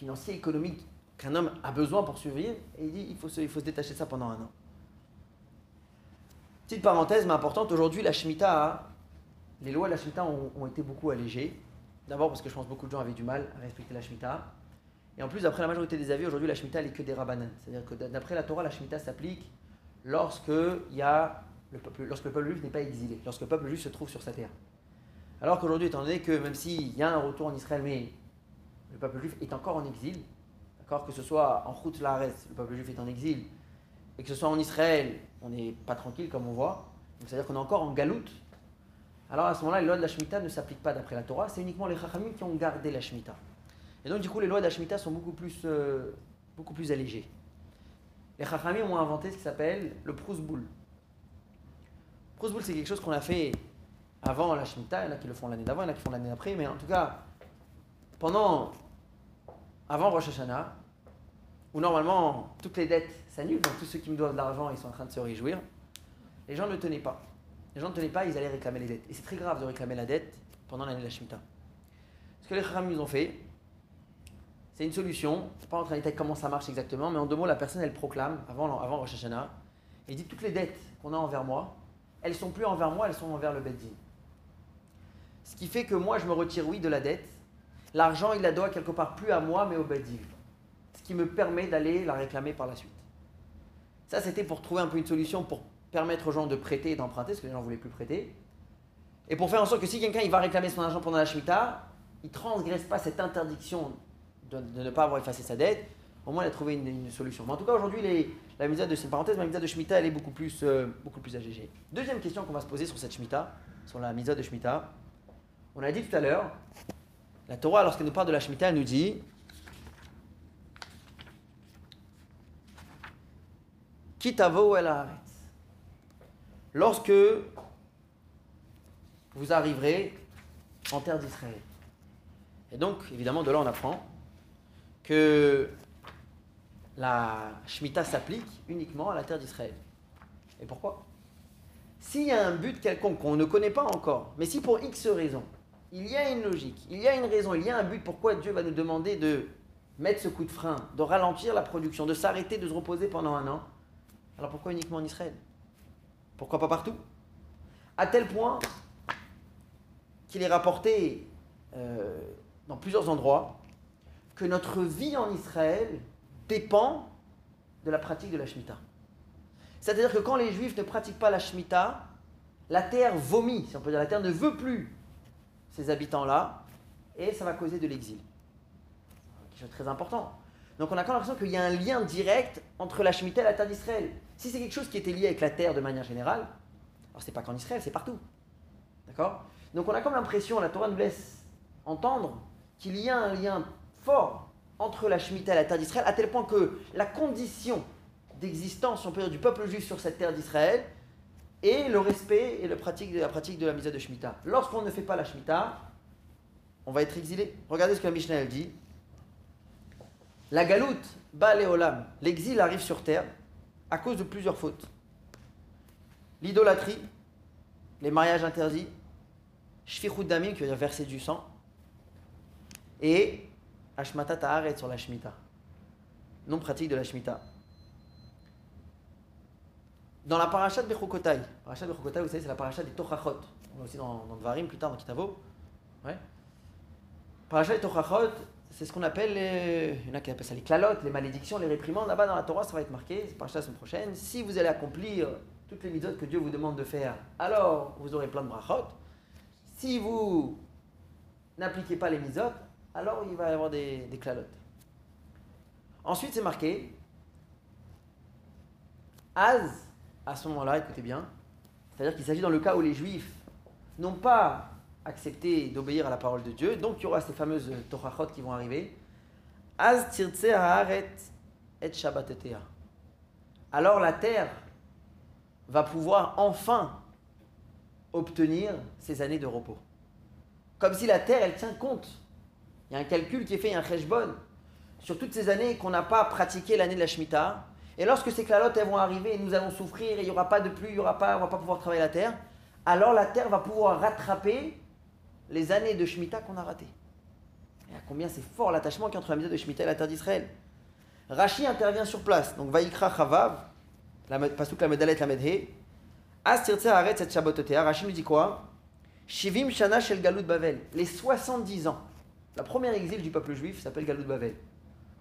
financier, économique qu'un homme a besoin pour survivre Et il dit il faut se, détacher de ça pendant un an. Petite parenthèse, mais importante, aujourd'hui, la Shemitah, les lois de la Shemitah ont, été beaucoup allégées. D'abord parce que je pense que beaucoup de gens avaient du mal à respecter la Shemitah. Et en plus, d'après la majorité des avis, aujourd'hui, la Shemitah, n'est que des rabbanan. C'est-à-dire que d'après la Torah, la Shemitah s'applique lorsque, y a le peuple, lorsque le peuple juif n'est pas exilé, lorsque le peuple juif se trouve sur sa terre. Alors qu'aujourd'hui, étant donné que même s'il y a un retour en Israël, mais le peuple juif est encore en exil, d'accord, que ce soit en route Lares, le peuple juif est en exil, et que ce soit en Israël, on n'est pas tranquille comme on voit, c'est-à-dire qu'on est encore en galoute, alors à ce moment-là, les lois de la Shemitah ne s'appliquent pas d'après la Torah, c'est uniquement les Chachamim qui ont gardé la Shemitah. Et donc, du coup, les lois de la Shemitah sont beaucoup plus, euh, beaucoup plus allégées. Les Chachamim ont inventé ce qui s'appelle le Prousboul. Prousboul, c'est quelque chose qu'on a fait avant la Shemitah. Il y en a qui le font l'année d'avant, il y en a qui font l'année d'après. Mais en tout cas, pendant, avant Rosh Hashanah, où normalement toutes les dettes s'annulent, donc tous ceux qui me doivent de l'argent, ils sont en train de se réjouir, les gens ne tenaient pas. Les gens ne tenaient pas, ils allaient réclamer les dettes. Et c'est très grave de réclamer la dette pendant l'année de la Shemitah. Ce que les Chachamim ont fait, c'est une solution. Je ne pas rentrer en détail comment ça marche exactement, mais en deux mots, la personne, elle proclame, avant, avant Rosh Hashanah, et dit toutes les dettes qu'on a envers moi, elles sont plus envers moi, elles sont envers le Beddin. Ce qui fait que moi, je me retire, oui, de la dette. L'argent, il la doit quelque part plus à moi, mais au Beddin. Ce qui me permet d'aller la réclamer par la suite. Ça, c'était pour trouver un peu une solution pour permettre aux gens de prêter et d'emprunter, parce que les gens ne voulaient plus prêter. Et pour faire en sorte que si quelqu'un va réclamer son argent pendant la Shemitah, il ne transgresse pas cette interdiction de, ne pas avoir effacé sa dette, au moins il a trouvé une, solution. En tout cas, aujourd'hui, la mitzvah de, c'est une parenthèse, la de Shemitah, elle est beaucoup plus, euh, beaucoup plus. Deuxième question qu'on va se poser sur cette Shemitah, sur la mitzvah de Shemitah. On a dit tout à l'heure, la Torah, lorsqu'elle nous parle de la Shemitah, elle nous dit Kitavo el. Lorsque vous arriverez en terre d'Israël. Et donc, évidemment, de là, on apprend que la Shemitah s'applique uniquement à la terre d'Israël. Et pourquoi? S'il y a un but quelconque qu'on ne connaît pas encore, mais si pour X raisons, il y a une logique, il y a une raison, il y a un but. Pourquoi Dieu va nous demander de mettre ce coup de frein, de ralentir la production, de s'arrêter, de se reposer pendant un an, alors pourquoi uniquement en Israël? Pourquoi pas partout? À tel point qu'il est rapporté euh, dans plusieurs endroits que notre vie en Israël dépend de la pratique de la Shemitah. C'est-à-dire que quand les Juifs ne pratiquent pas la Shemitah, la terre vomit, si on peut dire, la terre ne veut plus ces habitants-là, et ça va causer de l'exil. Quelque chose de très important. Donc on a quand même l'impression qu'il y a un lien direct entre la Shemitah et la terre d'Israël. Si c'est quelque chose qui était lié avec la terre de manière générale, alors c'est pas qu'en Israël, c'est partout. D'accord? Donc on a comme l'impression, la Torah nous laisse entendre qu'il y a un lien fort entre la Shemitah et la terre d'Israël, à tel point que la condition d'existence, on peut dire, du peuple juif sur cette terre d'Israël est le respect et la pratique de la, pratique de la mise de Shemitah. Lorsqu'on ne fait pas la Shemitah, on va être exilé. Regardez ce que la Mishnah dit. La galoute, l'exil arrive sur terre à cause de plusieurs fautes. L'idolâtrie, les mariages interdits, Shfichut Damim, qui veut dire verser du sang, et Ashmata Ta'aret sur la Shemitah. Non pratique de la Shemitah. Dans la paracha de Bechukotai, paracha de Bechukotai, vous savez, c'est la paracha des Tochachot. On va aussi dans, dans Dvarim, plus tard dans Kitavo. Ouais. Des Tochachot, c'est ce qu'on appelle, les, il y en a qui appellent ça les clalotes, les malédictions, les réprimandes. Là-bas dans la Torah, ça va être marqué, c'est paracha la semaine prochaine. Si vous allez accomplir toutes les mitzvot que Dieu vous demande de faire, alors vous aurez plein de brachot. Si vous n'appliquez pas les mitzvot, alors il va y avoir des, des. Ensuite, c'est marqué Az, à ce moment-là, écoutez bien, c'est-à-dire qu'il s'agit dans le cas où les juifs n'ont pas accepté d'obéir à la parole de Dieu, donc il y aura ces fameuses Torachot qui vont arriver. Az haaret et shabbatetea. Alors la terre va pouvoir enfin obtenir ses années de repos. Comme si la terre, elle tient compte il y a un calcul qui est fait, il y a un cheshbon sur toutes ces années qu'on n'a pas pratiqué l'année de la Shemitah. Et lorsque ces clalotes elles vont arriver et nous allons souffrir et il n'y aura pas de pluie, il y pas, on va pas pouvoir travailler la terre, alors la terre va pouvoir rattraper les années de Shemitah qu'on a ratées. Et à combien c'est fort l'attachement qu'il y a entre la mise de Shemitah et la terre d'Israël. Rashi intervient sur place. Donc Vaikra Chavav, Pasuk la Medalet la Medhe, Astirtse Aret cette Shabbototea. Rashi nous dit quoi? Shivim Shana Shel Galut Bavel. Les 70 ans la première exil du peuple juif s'appelle Galout Bavel.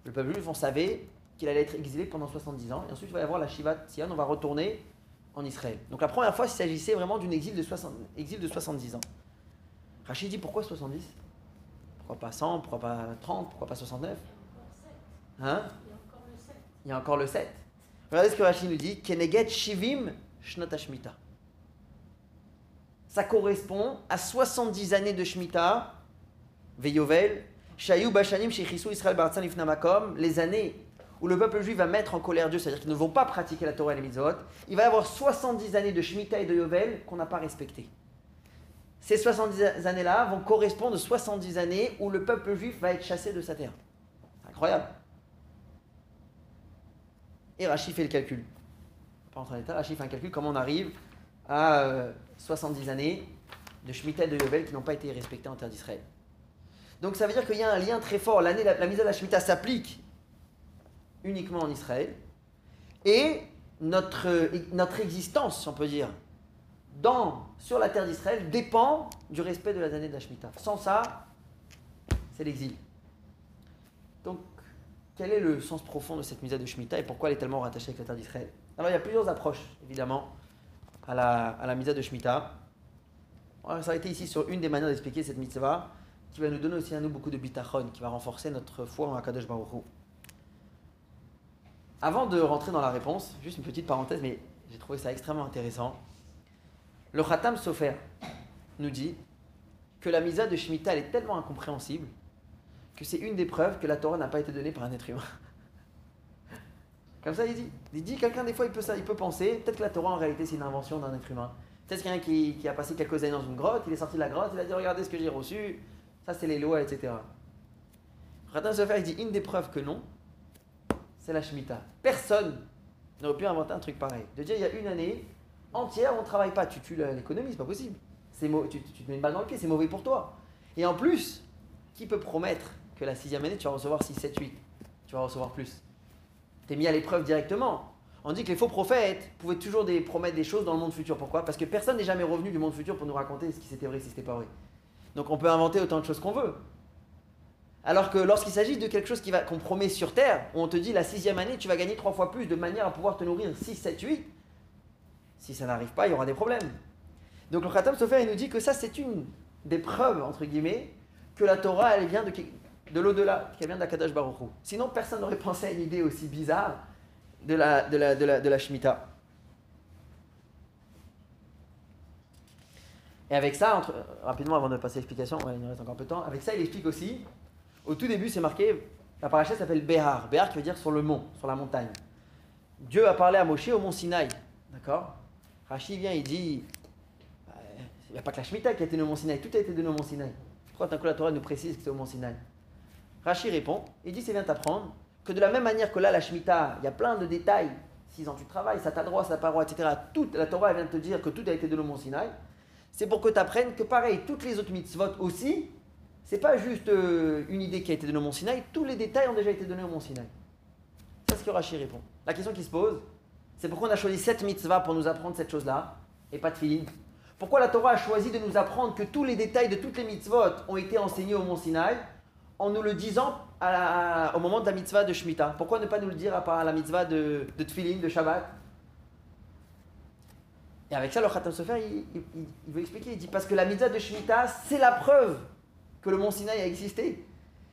Le peuple juif, on savait qu'il allait être exilé pendant 70 ans, et ensuite il va y avoir la Shivat Sion, on va retourner en Israël. Donc la première fois, il s'agissait vraiment d'une exil de, exil de 70 ans. Rachid dit pourquoi 70 Pourquoi pas 100 Pourquoi pas 30 Pourquoi pas 69 Hein? Il y a encore le 7. Regardez ce que Rachid nous dit. Keneget Shivim Shnata Shmita. Ça correspond à 70 années de Shemitah Veyovel, Shayou Bashanim Israël les années où le peuple juif va mettre en colère Dieu, c'est-à-dire qu'ils ne vont pas pratiquer la Torah et les mitzvot, il va y avoir 70 années de Shemitah et de Yovel qu'on n'a pas respectées. Ces 70 années-là vont correspondre aux 70 années où le peuple juif va être chassé de sa terre. Incroyable. Et Rachid fait le calcul. Pas en d'état, Rachid fait un calcul comment on arrive à 70 euh, années de Shemitah et de Yovel qui n'ont pas été respectées en terre d'Israël. Donc ça veut dire qu'il y a un lien très fort. L'année, la, mise à la Shemitah s'applique uniquement en Israël. Et notre, notre existence, si on peut dire, dans, sur la terre d'Israël dépend du respect de la année de. Sans ça, c'est l'exil. Donc, quel est le sens profond de cette mise de Shemitah et pourquoi elle est tellement rattachée avec la terre d'Israël? Alors, il y a plusieurs approches, évidemment, à la, à la de Shemitah. Ça a été ici sur une des manières d'expliquer cette mitzvah qui va nous donner aussi à nous beaucoup de bitachon, qui va renforcer notre foi en Akadosh Baruch Avant de rentrer dans la réponse, juste une petite parenthèse, mais j'ai trouvé ça extrêmement intéressant. Le Khatam Sofer nous dit que la misa de Shemitah est tellement incompréhensible que c'est une des preuves que la Torah n'a pas été donnée par un être humain. *laughs* Comme ça, il dit. Il dit, quelqu'un, des fois, il peut, ça, il peut penser, peut-être que la Torah, en réalité, c'est une invention d'un être humain. Peut-être quelqu'un qui, qui, a passé quelques années dans une grotte, il est sorti de la grotte, il a dit, regardez ce que j'ai reçu, ça, c'est les lois, etc. Khatam Sofer, il dit, une des preuves que non, c'est la Shemitah. Personne n'aurait pu inventer un truc pareil. De dire, il y a une année entière, on ne travaille pas. Tu tues l'économie, c'est pas possible. C'est tu, tu, te mets une balle dans le pied, c'est mauvais pour toi. Et en plus, qui peut promettre que la sixième année, tu vas recevoir 6, 7, 8 Tu vas recevoir plus. Tu es mis à l'épreuve directement. On dit que les faux prophètes pouvaient toujours des, promettre des choses dans le monde futur. Pourquoi? Parce que personne n'est jamais revenu du monde futur pour nous raconter ce qui c'était vrai, si c'était pas vrai. Donc on peut inventer autant de choses qu'on veut. Alors que lorsqu'il s'agit de quelque chose qu'on promet sur Terre, on te dit la sixième année, tu vas gagner trois fois plus de manière à pouvoir te nourrir 6, 7, 8, si ça n'arrive pas, il y aura des problèmes. Donc le Khatam Sofer, il nous dit que ça, c'est une des preuves, entre guillemets, que la Torah, elle vient de, de l'au-delà, qu'elle vient d'Akadash Baruch Sinon, personne n'aurait *laughs* pensé à une idée aussi bizarre de la, de la, de la, de la Shemitah. Et avec ça, entre, rapidement avant de passer à l'explication, il nous reste encore un peu de temps, avec ça, il explique aussi au tout début, c'est marqué, la paracha s'appelle Béhar. Béhar qui veut dire sur le mont, sur la montagne. Dieu a parlé à Moshe au mont Sinaï. D'accord? Rashi vient, il dit euh, il n'y a pas que la Shemitah qui a été donné au mont Sinaï, tout a été donné au mont Sinaï. Pourquoi d'un coup la Torah nous précise que c'est au mont Sinaï Rashi répond, il dit c'est bien t'apprendre que de la même manière que là, la Shemitah, il y a plein de détails. 6 ans tu travailles, ça t'a droit, ça t'a pas etc. Toute, la Torah vient de te dire que tout a été donné au mont Sinaï. C'est pour que tu apprennes que pareil, toutes les autres mitzvot aussi, c'est pas juste euh, une idée qui a été donnée au Mont Sinaï, tous les détails ont déjà été donnés au Mont Sinaï. C'est ce que Rashi répond. La question qui se pose, c'est pourquoi on a choisi cette mitzvah pour nous apprendre cette chose-là, et pas de filine Pourquoi la Torah a choisi de nous apprendre que tous les détails de toutes les mitzvot ont été enseignés au Mont Sinaï, en nous le disant au moment de la mitzvah de Shemitah? Pourquoi ne pas nous le dire à la mitzvah de, de de Shabbat? Et avec ça, le Khatam Sofer, il, il, veut expliquer, il dit parce que la mitzvah de Shemitah, c'est la preuve que le mont Sinaï a existé.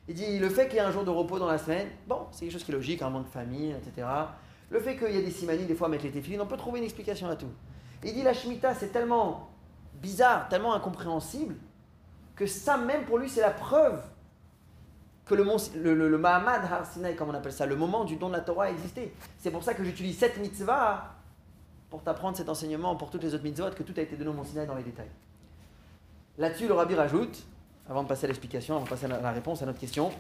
Il dit le fait qu'il y ait un jour de repos dans la semaine, bon, c'est quelque chose qui est logique, un manque de famille, etc. Le fait qu'il y ait des simanies, des fois, mettre les téfilines, on peut trouver une explication à tout. Il dit la Shemitah, c'est tellement bizarre, tellement incompréhensible, que ça même pour lui, c'est la preuve que le, mont, le, Mahamad Har Sinai, comme on appelle ça, le moment du don de la Torah a existé. C'est pour ça que j'utilise cette mitzvah pour t'apprendre cet enseignement, pour toutes les autres mitzvot, que tout a été donné au mont Sinaï dans les détails. Là-dessus, le rabbi rajoute avant de passer à l'explication, avant de passer à la réponse à notre question,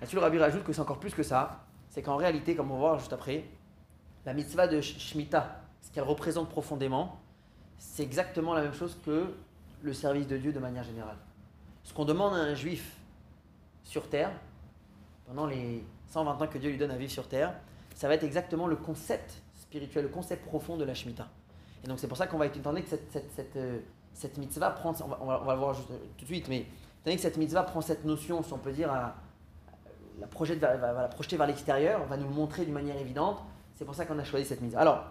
là-dessus le rabbi rajoute que c'est encore plus que ça. C'est qu'en réalité, comme on va voir juste après, la mitzvah de Shemitah, ce qu'elle représente profondément, c'est exactement la même chose que le service de Dieu de manière générale. Ce qu'on demande à un juif sur terre, pendant les 120 ans que Dieu lui donne à vivre sur terre, ça va être exactement le concept spirituel, le concept profond de la Shemitah. Et donc c'est pour ça qu'on va étudier que cette, cette, cette, euh, cette mitzvah prend, on va, on va, le voir juste, tout de suite, mais que cette mitzvah prend cette notion, si on peut dire, à, la, va, la projeter vers l'extérieur, va nous le montrer d'une manière évidente. C'est pour ça qu'on a choisi cette mitzvah. Alors,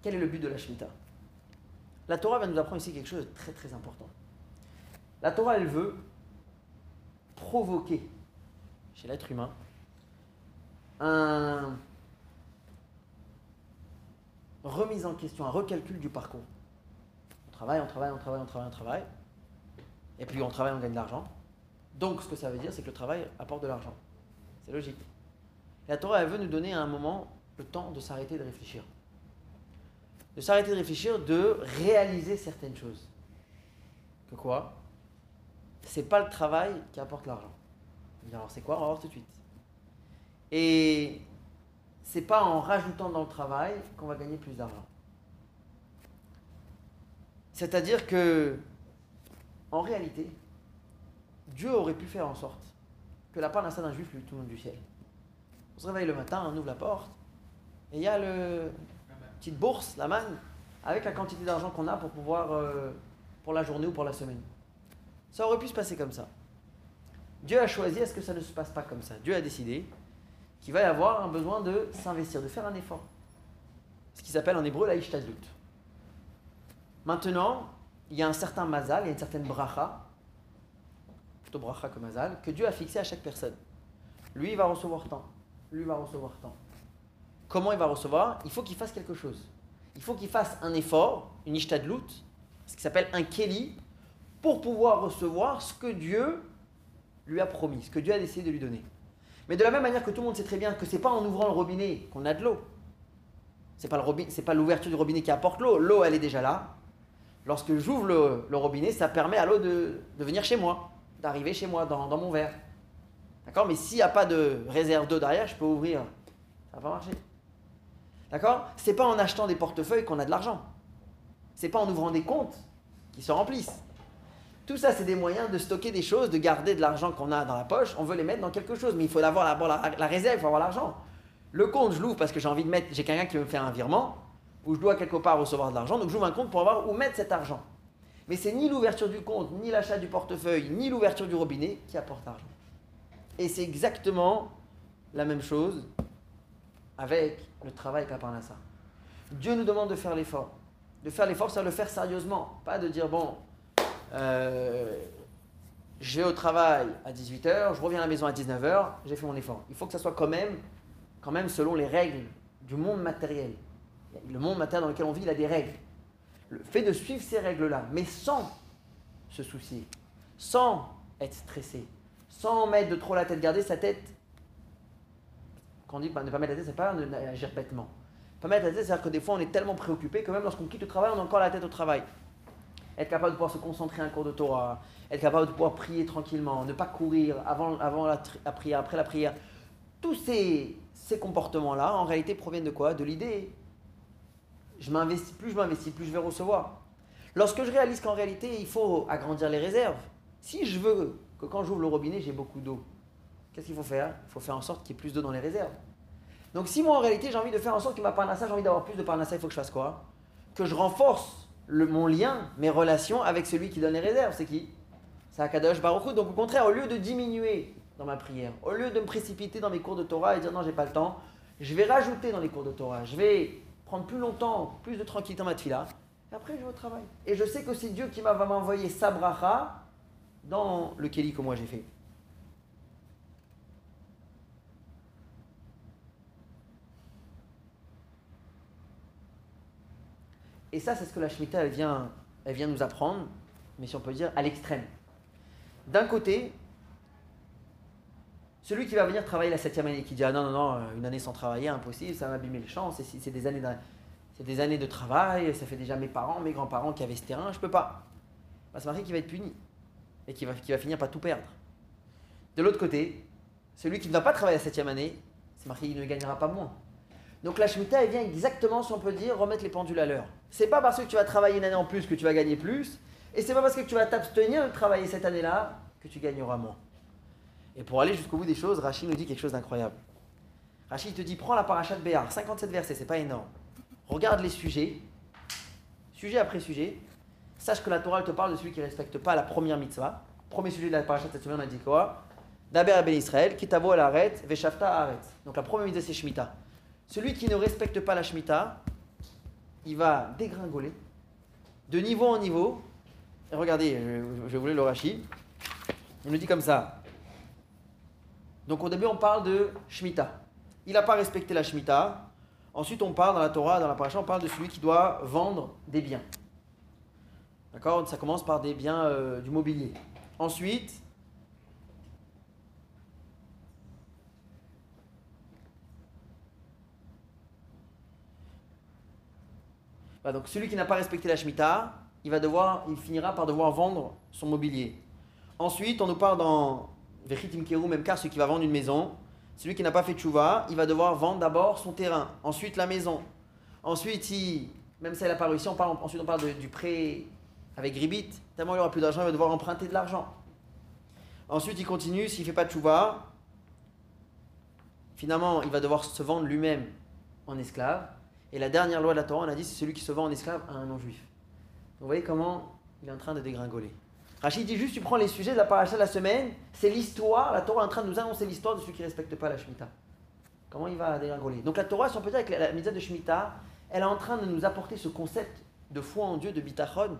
quel est le but de la Shemitah La Torah va nous apprendre ici quelque chose de très très important. La Torah, elle veut provoquer chez l'être humain un remise en question, un recalcul du parcours travaille, on travaille, on travaille, on travaille, on travaille. Et puis on travaille, on gagne de l'argent. Donc ce que ça veut dire, c'est que le travail apporte de l'argent. C'est logique. La Torah, elle veut nous donner à un moment le temps de s'arrêter de réfléchir. De s'arrêter de réfléchir, de réaliser certaines choses. Que quoi? C'est pas le travail qui apporte l'argent. Alors c'est quoi? On va voir tout de suite. Et c'est pas en rajoutant dans le travail qu'on va gagner plus d'argent. C'est-à-dire que, en réalité, Dieu aurait pu faire en sorte que la part d'un juif lui monde du ciel. On se réveille le matin, on ouvre la porte, et il y a le petite bourse, la manne, avec la quantité d'argent qu'on a pour pouvoir, euh, pour la journée ou pour la semaine. Ça aurait pu se passer comme ça. Dieu a choisi à ce que ça ne se passe pas comme ça? Dieu a décidé qu'il va y avoir un besoin de s'investir, de faire un effort. Ce qui s'appelle en hébreu la ishtadlut. Maintenant, il y a un certain mazal, il y a une certaine bracha, plutôt bracha que mazal, que Dieu a fixé à chaque personne. Lui, il va recevoir tant. Lui, va recevoir tant. Comment il va recevoir? Il faut qu'il fasse quelque chose. Il faut qu'il fasse un effort, une ishtadlout, ce qui s'appelle un keli, pour pouvoir recevoir ce que Dieu lui a promis, ce que Dieu a décidé de lui donner. Mais de la même manière que tout le monde sait très bien que c'est pas en ouvrant le robinet qu'on a de l'eau. C'est pas pas l'ouverture du robinet qui apporte l'eau. L'eau, elle est déjà là. Lorsque j'ouvre le, robinet, ça permet à l'eau de, venir chez moi, d'arriver chez moi dans, mon verre. D'accord? Mais s'il n'y a pas de réserve d'eau derrière, je peux ouvrir. Ça va pas marcher. D'accord? C'est pas en achetant des portefeuilles qu'on a de l'argent. C'est pas en ouvrant des comptes qui se remplissent. Tout ça, c'est des moyens de stocker des choses, de garder de l'argent qu'on a dans la poche. On veut les mettre dans quelque chose, mais il faut avoir la, la, réserve, il faut avoir l'argent. Le compte, je l'ouvre parce que j'ai envie de mettre, j'ai quelqu'un qui veut me faire un virement, ou je dois quelque part recevoir de l'argent, donc j'ouvre un compte pour avoir où mettre cet argent. Mais c'est ni l'ouverture du compte, ni l'achat du portefeuille, ni l'ouverture du robinet qui apporte l'argent. Et c'est exactement la même chose avec le travail qu'a ça. Dieu nous demande de faire l'effort. De faire l'effort, c'est le faire sérieusement. Pas de dire, bon, euh, je vais au travail à 18h, je reviens à la maison à 19h, j'ai fait mon effort. Il faut que ça soit quand même, quand même selon les règles du monde matériel. Le monde matériel dans lequel on vit, il a des règles. Le fait de suivre ces règles-là, mais sans se soucier, sans être stressé, sans mettre de trop la tête, garder sa tête. Quand on dit ne pas mettre la tête, c'est pas agir bêtement. Pas mettre la tête, c'est-à-dire que des fois on est tellement préoccupé que même lorsqu'on quitte le travail, on a encore la tête au travail être capable de pouvoir se concentrer à un cours de Torah, être capable de pouvoir prier tranquillement, ne pas courir avant, avant la, prière, après la prière. Tous ces, ces comportements-là, en réalité, proviennent de quoi? De l'idée. Je m'investis, plus je m'investis, plus je vais recevoir. Lorsque je réalise qu'en réalité, il faut agrandir les réserves, si je veux que quand j'ouvre le robinet, j'ai beaucoup d'eau, qu'est-ce qu'il faut faire? Il faut faire en sorte qu'il y ait plus d'eau dans les réserves. Donc si moi, en réalité, j'ai envie de faire en sorte que ma parnassa, j'ai envie d'avoir plus de parnassa, il faut que je fasse quoi? Que je renforce mon lien, mes relations avec celui qui donne les réserves. C'est qui? C'est Akadosh Baruch Donc au contraire, au lieu de diminuer dans ma prière, au lieu de me précipiter dans mes cours de Torah et dire non, j'ai pas le temps, je vais rajouter dans les cours de Torah. Je vais prendre plus longtemps, plus de tranquillité dans ma tefila. Et après, je vais au travail. Et je sais que c'est Dieu qui va m'envoyer sa bracha dans le Kéli que moi j'ai fait. Et ça, c'est ce que la Shemitah, elle vient, elle vient nous apprendre, mais si on peut dire, à l'extrême. D'un côté, celui qui va venir travailler la septième année, qui dit Ah non, non, non, une année sans travailler, impossible, ça va m'abîmer le champ, c'est des, années de, des années de travail, ça fait déjà mes parents, mes grands-parents qui avaient ce terrain, je peux pas. Bah, c'est marqué qu'il va être puni et qui va, qui finir par tout perdre. De l'autre côté, celui qui ne va pas travailler la septième année, c'est marqué qu'il ne gagnera pas moins. Donc la Shemitah, elle vient exactement, si on peut dire, remettre les pendules à l'heure. C'est pas parce que tu vas travailler une année en plus que tu vas gagner plus, et c'est pas parce que tu vas t'abstenir de travailler cette année-là que tu gagneras moins. Et pour aller jusqu'au bout des choses, Rachid nous dit quelque chose d'incroyable. Rachid te dit prends la paracha de Béar, 57 versets, c'est pas énorme. Regarde les sujets, sujet après sujet. Sache que la Torah te parle de celui qui ne respecte pas la première mitzvah. Premier sujet de la paracha de cette semaine, on a dit quoi? D'Aber Ben Israël, Kitavo al Aret, Veshafta Aret. Donc la première mitzvah c'est Shemitah. Celui qui ne respecte pas la Shemitah, il va dégringoler de niveau en niveau. Et regardez, je, voulais le rachi. Il nous dit comme ça. Donc au début, on parle de Shemitah. Il n'a pas respecté la Shemitah. Ensuite, on parle dans la Torah, dans la paracha, on parle de celui qui doit vendre des biens. D'accord? Ça commence par des biens euh, du mobilier. Ensuite, donc celui qui n'a pas respecté la Shemitah, il, va devoir, il finira par devoir vendre son mobilier. Ensuite, on nous parle dans Vechitim Keru, même car celui qui va vendre une maison, celui qui n'a pas fait tchouva, il va devoir vendre d'abord son terrain, ensuite la maison. Ensuite, si, même si elle n'a pas réussi, on parle, ensuite on parle du prêt avec Gribit, tellement il aura plus d'argent, il va devoir emprunter de l'argent. Ensuite, il continue, s'il ne fait pas de tchouva, finalement, il va devoir se vendre lui-même en esclave. Et la dernière loi de la Torah, on a dit, c'est celui qui se vend en esclave à un non-juif. Vous voyez comment il est en train de dégringoler. Rachid dit juste, tu prends les sujets de la paracha de la semaine, c'est l'histoire, la Torah est en train de nous annoncer l'histoire de celui qui ne respecte pas la Shemitah. Comment il va dégringoler? Donc la Torah, si on peut dire avec la, la de Shemitah, elle est en train de nous apporter ce concept de foi en Dieu, de bitachon,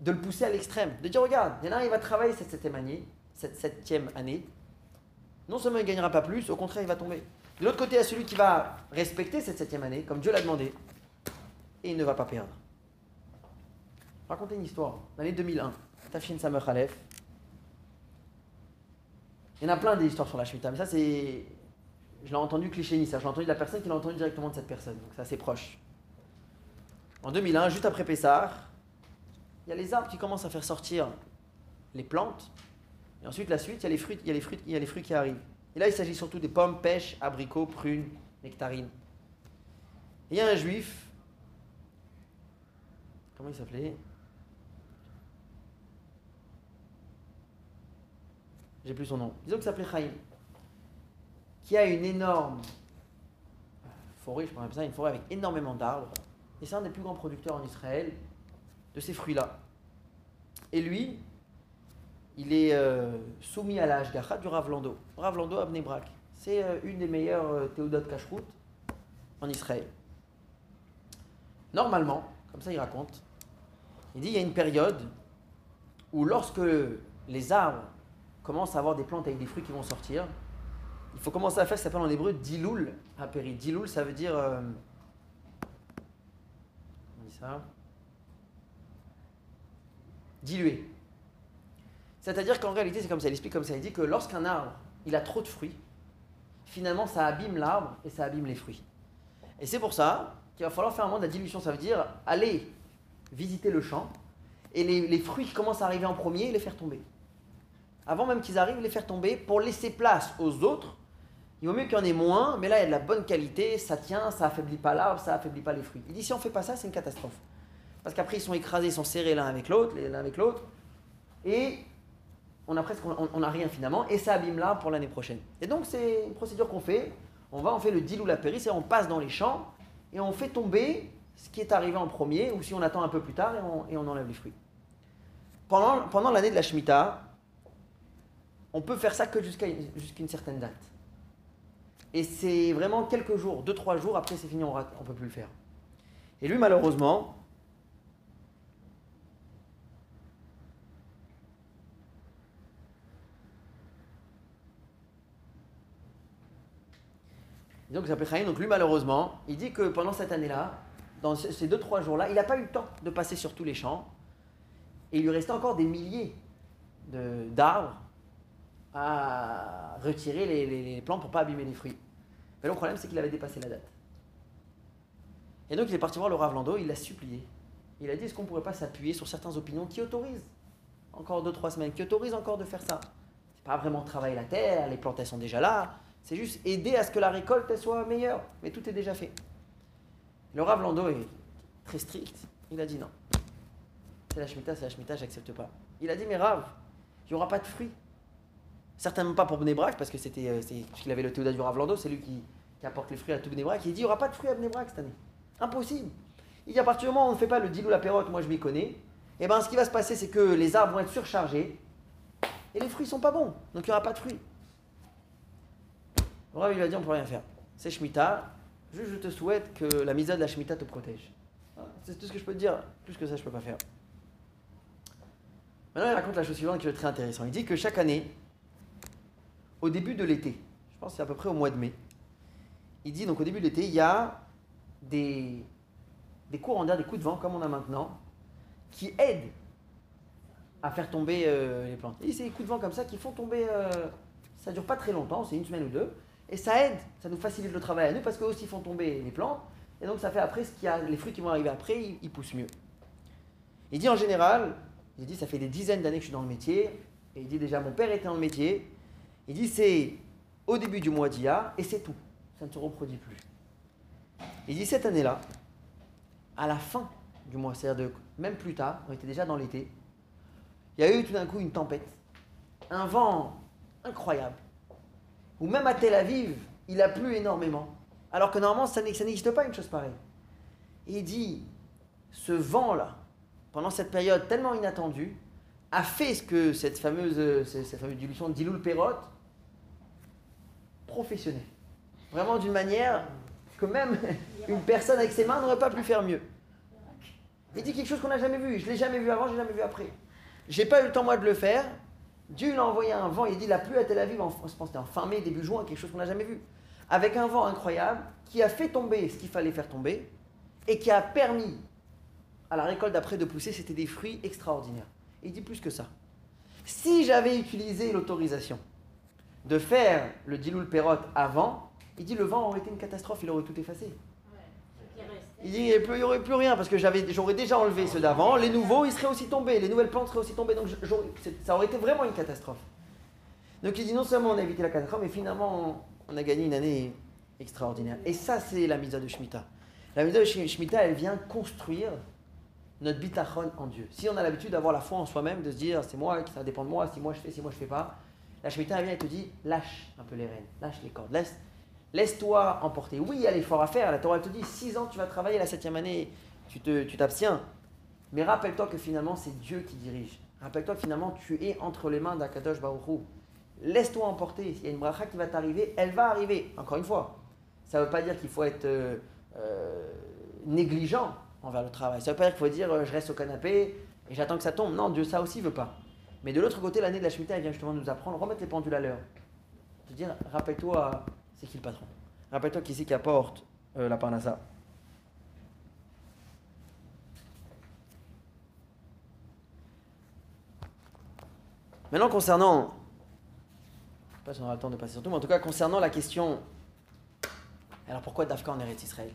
de le pousser à l'extrême. De dire, regarde, il y en a un, il va travailler cette septième année, cette septième année, non seulement il ne gagnera pas plus, au contraire, il va tomber. De l'autre côté, il y a celui qui va respecter cette septième année, comme Dieu l'a demandé, et il ne va pas perdre. Racontez une histoire. L'année 2001, Tafshin Samer Khalef. Il y en a plein des histoires sur la Shemitah, mais ça, c'est. Je l'ai entendu cliché ni ça, je l'ai entendu de la personne qui l'a entendu directement de cette personne, donc c'est assez proche. En 2001, juste après Pessah, il y a les arbres qui commencent à faire sortir les plantes, et ensuite la suite, il y a les fruits, il y a les fruits, il y a les fruits qui arrivent. Et là, il s'agit surtout des pommes, pêches, abricots, prunes, nectarines. Et il y a un juif, comment il s'appelait? J'ai plus son nom. Disons qu'il s'appelait Chaim, qui a une énorme forêt, je pourrais ça, une forêt avec énormément d'arbres. Et c'est un des plus grands producteurs en Israël de ces fruits-là. Et lui, il est euh, soumis à la Hashgacha du Rav Lando. Rav Lando Abnebrak. C'est euh, une des meilleures euh, théodotes kashrut en Israël. Normalement, comme ça il raconte, il dit il y a une période où lorsque les arbres commencent à avoir des plantes avec des fruits qui vont sortir, il faut commencer à faire ce qui s'appelle en hébreu diloul apéri. Diloul, ça veut dire. on dit ça Diluer. C'est-à-dire qu'en réalité, c'est comme ça, il explique comme ça, il dit que lorsqu'un arbre, il a trop de fruits, finalement, ça abîme l'arbre et ça abîme les fruits. Et c'est pour ça qu'il va falloir faire un moment de la dilution, ça veut dire aller visiter le champ et les, fruits qui commencent à arriver en premier, les faire tomber. Avant même qu'ils arrivent, les faire tomber pour laisser place aux autres. Il vaut mieux qu'il y en ait moins, mais là, il y a de la bonne qualité, ça tient, ça affaiblit pas l'arbre, ça affaiblit pas les fruits. Il dit si on fait pas ça, c'est une catastrophe. Parce qu'après, ils sont écrasés, ils sont serrés l'un avec l'autre, l'un avec l'autre. Et on a presque on, a rien finalement, et ça abîme l'arbre pour l'année prochaine. Et donc c'est une procédure qu'on fait. On va, on fait le deal ou la péri, c'est on passe dans les champs et on fait tomber ce qui est arrivé en premier, ou si on attend un peu plus tard et on, enlève les fruits. Pendant, pendant l'année de la Shemitah, on peut faire ça que jusqu'à une certaine date. Et c'est vraiment quelques jours, deux, trois jours, après c'est fini, on ne peut plus le faire. Et lui, malheureusement, Donc, lui, malheureusement, il dit que pendant cette année-là, dans ces deux, trois jours-là, il n'a pas eu le temps de passer sur tous les champs. Et il lui restait encore des milliers d'arbres à retirer les, les, plants pour pas abîmer les fruits. Mais le problème, c'est qu'il avait dépassé la date. Et donc, il est parti voir le Rav Lando, il l'a supplié. Il a dit est-ce qu'on ne pourrait pas s'appuyer sur certaines opinions qui autorisent encore deux, trois semaines, qui autorisent encore de faire ça? C'est pas vraiment travailler la terre, les plantes, elles sont déjà là. C'est juste aider à ce que la récolte soit meilleure. Mais tout est déjà fait. Le Rav Lando est très strict. Il a dit non. C'est la Shemitah, c'est la Shemitah, j'accepte pas. Il a dit mais Rav, il n'y aura pas de fruits. Certainement pas pour Bnebrak, parce que c'était, euh, qu'il avait le théodat du Rav Lando, c'est lui qui, apporte les fruits à tout Bnebrak. Il dit il n'y aura pas de fruits à Bnebrak cette année. Impossible. Il dit à partir du moment où on ne fait pas le dilou la pérote, moi je m'y connais, et eh ben ce qui va se passer c'est que les arbres vont être surchargés et les fruits sont pas bons. Donc il n'y aura pas de fruits. Le Rav, il a dit on ne peut rien faire. C'est Shemitah. Juste, je te souhaite que la misère de la Shemitah te protège. C'est tout ce que je peux te dire. Plus que ça, je ne peux pas faire. Maintenant, il raconte la chose suivante qui est très intéressante. Il dit que chaque année, au début de l'été, je pense que c'est à peu près au mois de mai, il dit donc au début de l'été, il y a des, des courants d'air, des coups de vent, comme on a maintenant, qui aident à faire tomber euh, les plantes. Et c'est des coups de vent comme ça qui font tomber. Euh, ça dure pas très longtemps, c'est une semaine ou deux. Et ça aide, ça nous facilite le travail à nous parce qu'eux aussi font tomber les plantes. Et donc ça fait après, ce qu'il y a, les fruits qui vont arriver après, ils, poussent mieux. Il dit en général, il dit ça fait des dizaines d'années que je suis dans le métier. Et il dit déjà, mon père était dans le métier. Il dit c'est au début du mois d'IA et c'est tout. Ça ne se reproduit plus. Il dit cette année-là, à la fin du mois, c'est-à-dire même plus tard, on était déjà dans l'été, il y a eu tout d'un coup une tempête, un vent incroyable ou même à Tel Aviv, il a plu énormément. Alors que normalement, ça n'existe pas une chose pareille. Et il dit, ce vent-là, pendant cette période tellement inattendue, a fait ce que cette fameuse, cette fameuse dilution d'Iloul Perrot, professionnelle. Vraiment d'une manière que même *laughs* une personne avec ses mains n'aurait pas pu faire mieux. Il dit quelque chose qu'on n'a jamais vu. Je l'ai jamais vu avant, je l'ai jamais vu après. J'ai pas eu le temps moi de le faire, Dieu il a envoyé un vent, il dit la pluie à Tel Aviv, en, je pense en fin mai, début juin, quelque chose qu'on n'a jamais vu. Avec un vent incroyable qui a fait tomber ce qu'il fallait faire tomber et qui a permis à la récolte d'après de pousser, c'était des fruits extraordinaires. il dit plus que ça. Si j'avais utilisé l'autorisation de faire le Diloul Perot avant, il dit le vent aurait été une catastrophe, il aurait tout effacé. Il dit il n'y aurait plus rien parce que j'aurais déjà enlevé ceux d'avant, les nouveaux ils seraient aussi tombés, les nouvelles plantes seraient aussi tombées, donc ça aurait été vraiment une catastrophe. Donc il dit non seulement on a évité la catastrophe, mais finalement on a gagné une année extraordinaire. Et ça c'est la mise de Shemitah. La mise de Shemitah elle vient construire notre bitachon en Dieu. Si on a l'habitude d'avoir la foi en soi-même, de se dire c'est moi, ça dépend de moi, si moi je fais, si moi je fais pas, la Shemitah vient et te dit lâche un peu les rênes, lâche les cordes, laisse, laisse-toi emporter. Oui, il y a l'effort à faire. La Torah te dit 6 ans tu vas travailler, la septième année tu t'abstiens. Mais rappelle-toi que finalement c'est Dieu qui dirige. Rappelle-toi que finalement tu es entre les mains d'Akadosh Baruchou. Laisse-toi emporter. S'il y a une bracha qui va t'arriver, elle va arriver. Encore une fois, ça ne veut pas dire qu'il faut être euh, euh, négligent envers le travail. Ça veut pas dire qu'il faut dire euh, je reste au canapé et j'attends que ça tombe. Non, Dieu ça aussi veut pas. Mais de l'autre côté, l'année de la Shemitah, elle vient justement nous apprendre, remettre les pendules à l'heure. Te dire, rappelle-toi, c'est qui le patron? Rappelle-toi qui c'est qui apporte euh, la parnassa. Maintenant, concernant. Je sais pas si on aura le temps de passer sur tout, mais en tout cas, concernant la question. Alors pourquoi Dafka en Eretz Israël?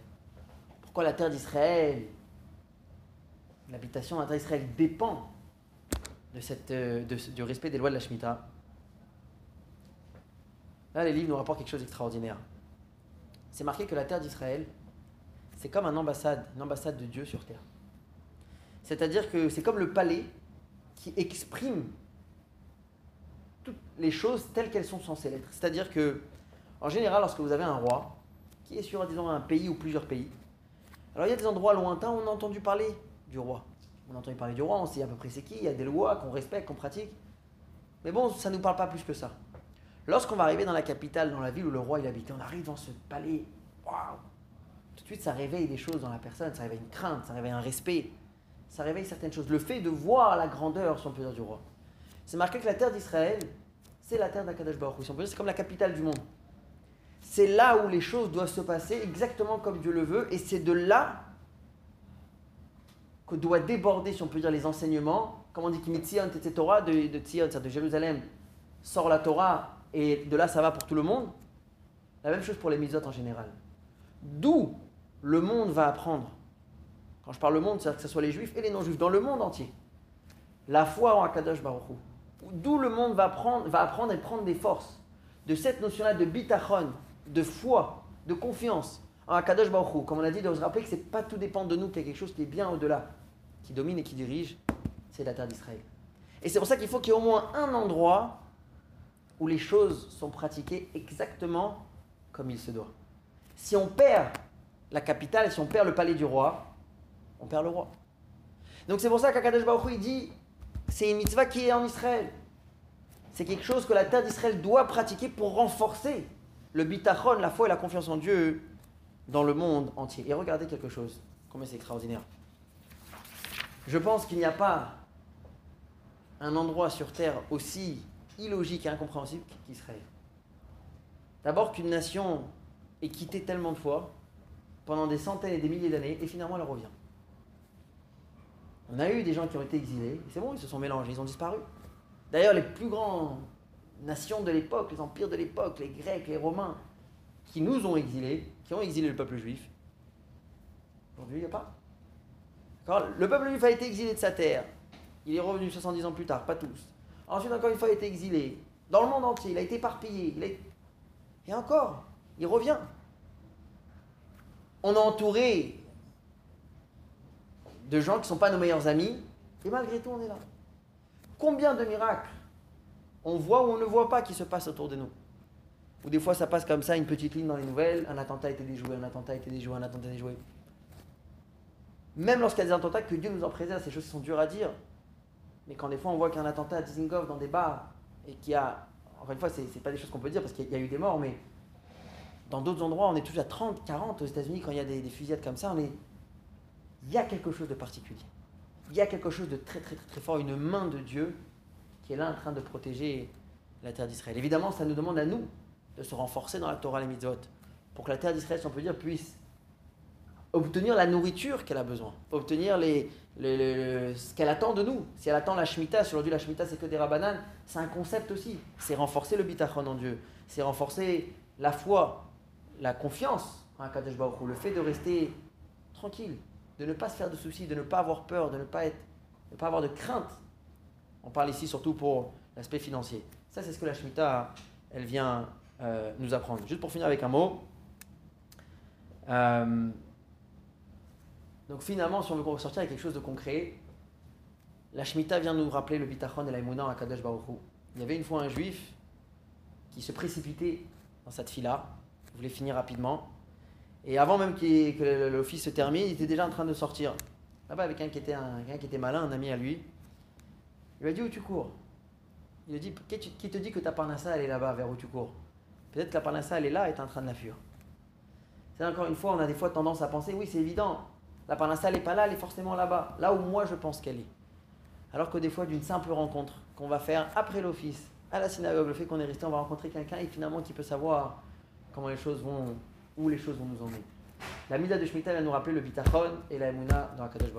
Pourquoi la terre d'Israël? L'habitation à Israël dépend de cette, euh, du respect des lois de la Shemitah. Là, les livres nous rapportent quelque chose d'extraordinaire. C'est marqué que la terre d'Israël, c'est comme un ambassade, une ambassade de Dieu sur terre. C'est-à-dire que c'est comme le palais qui exprime toutes les choses telles qu'elles sont censées l'être. C'est-à-dire que, en général, lorsque vous avez un roi qui est sur, disons, un pays ou plusieurs pays, alors il y a des endroits lointains où on a entendu parler du roi. On a entendu parler du roi, on sait à peu près c'est qui, il y a des lois qu'on respecte, qu'on pratique. Mais bon, ça ne nous parle pas plus que ça. Lorsqu'on va arriver dans la capitale, dans la ville où le roi il habitait, on arrive dans ce palais, waouh Tout de suite, ça réveille des choses dans la personne, ça réveille une crainte, ça réveille un respect, ça réveille certaines choses. Le fait de voir la grandeur, si on peut dire, du roi. C'est marqué que la terre d'Israël, c'est la terre d'Akadash Baruch si c'est comme la capitale du monde. C'est là où les choses doivent se passer exactement comme Dieu le veut, et c'est de là doit déborder, si on peut dire, les enseignements, comme on dit, de, Torah, de, de de Jérusalem, sort la Torah, et de là ça va pour tout le monde. La même chose pour les misotes en général. D'où le monde va apprendre. Quand je parle le monde, c'est-à-dire que ce soit les juifs et les non-juifs, dans le monde entier. La foi en Akadosh Baruch D'où le monde va, prendre, va apprendre et prendre des forces de cette notion-là de bitachon, de foi, de confiance en Akadosh Baruch Comme on a dit, de se rappeler que c'est pas tout dépend de nous, qu'il y a quelque chose qui est bien au-delà qui domine et qui dirige, c'est la terre d'Israël. Et c'est pour ça qu'il faut qu'il y ait au moins un endroit où les choses sont pratiquées exactement comme il se doit. Si on perd la capitale, si on perd le palais du roi, on perd le roi. Donc c'est pour ça qu'Akadosh Baruch il dit, c'est une mitzvah qui est en Israël. C'est quelque chose que la terre d'Israël doit pratiquer pour renforcer le bitachon, la foi et la confiance en Dieu dans le monde entier. Et regardez quelque chose, combien c'est extraordinaire. Je pense qu'il n'y a pas un endroit sur Terre aussi illogique et incompréhensible qu'Israël. D'abord qu'une nation ait quitté tellement de fois pendant des centaines et des milliers d'années et finalement elle revient. On a eu des gens qui ont été exilés, c'est bon, ils se sont mélangés, ils ont disparu. D'ailleurs, les plus grandes nations de l'époque, les empires de l'époque, les Grecs, les Romains, qui nous ont exilés, qui ont exilé le peuple juif, aujourd'hui il n'y a pas. Le peuple juif a été exilé de sa terre. Il est revenu 70 ans plus tard, pas tous. Ensuite, encore une fois, il a été exilé. Dans le monde entier, il a été éparpillé. Et encore, il revient. On est entouré de gens qui ne sont pas nos meilleurs amis, et malgré tout, on est là. Combien de miracles on voit ou on ne voit pas qui se passent autour de nous? Ou des fois, ça passe comme ça, une petite ligne dans les nouvelles, un attentat a été déjoué, un attentat a été déjoué, un attentat a été déjoué. Même lorsqu'il y a des attentats, que Dieu nous en préserve, ces choses sont dures à dire. Mais quand des fois on voit qu'un attentat à Dizengoff dans des bars, et qu'il y a. Encore une fois, ce n'est pas des choses qu'on peut dire parce qu'il y a eu des morts, mais dans d'autres endroits, on est toujours à 30, 40 aux États-Unis, quand il y a des, fusillades comme ça, on. Il y a quelque chose de particulier. Il y a quelque chose de très, très, très, très fort, une main de Dieu qui qui est là en train de protéger la terre d'Israël. Évidemment, ça nous demande à nous de se renforcer dans la Torah et les mitzvot, pour que la terre d'Israël, si on peut dire, puisse obtenir la nourriture qu'elle a besoin, obtenir ce qu'elle attend de nous. Si elle attend la Shemitah, si aujourd'hui la Shemitah c'est que des rabananes, c'est un concept aussi. C'est renforcer le bitachon en Dieu, c'est renforcer la foi, la confiance en Kadesh Baruch le fait de rester tranquille, de ne pas se faire de soucis, de ne pas avoir peur, de ne pas, être, ne pas avoir de crainte. On parle ici surtout pour l'aspect financier. Ça, c'est ce que la Shemitah, elle vient euh, nous apprendre. Juste pour finir avec un mot. Euh, donc finalement, si on veut ressortir avec quelque chose de concret, la Shemitah vient nous rappeler le bitachon et l'aïmouna à Kadosh Baruch Il y avait une fois un juif qui se précipitait dans cette fila, voulait finir rapidement. Et avant même que l'office se termine, il était déjà en train de sortir. Là-bas, avec un qui, était un, qui était malin, un ami à lui. Il lui a dit Où tu cours? Il lui a dit Qui te dit que ta parnassa, elle est là-bas, vers où tu cours? Peut-être que la parnassa, elle est là et tu es en train de la fuir. C'est encore une fois, on a des fois tendance à penser Oui, c'est évident, la parnassa, elle n'est pas là, elle est forcément là-bas. Là où moi, je pense qu'elle est. Alors que des fois, d'une simple rencontre qu'on va faire après l'office, à la synagogue, le fait qu'on est resté, on va rencontrer quelqu'un et finalement qui peut savoir comment les choses vont, où les choses vont nous emmener. La Mida de Shemitah va nous rappeler le bitachon et la Emouna dans la Kadosh.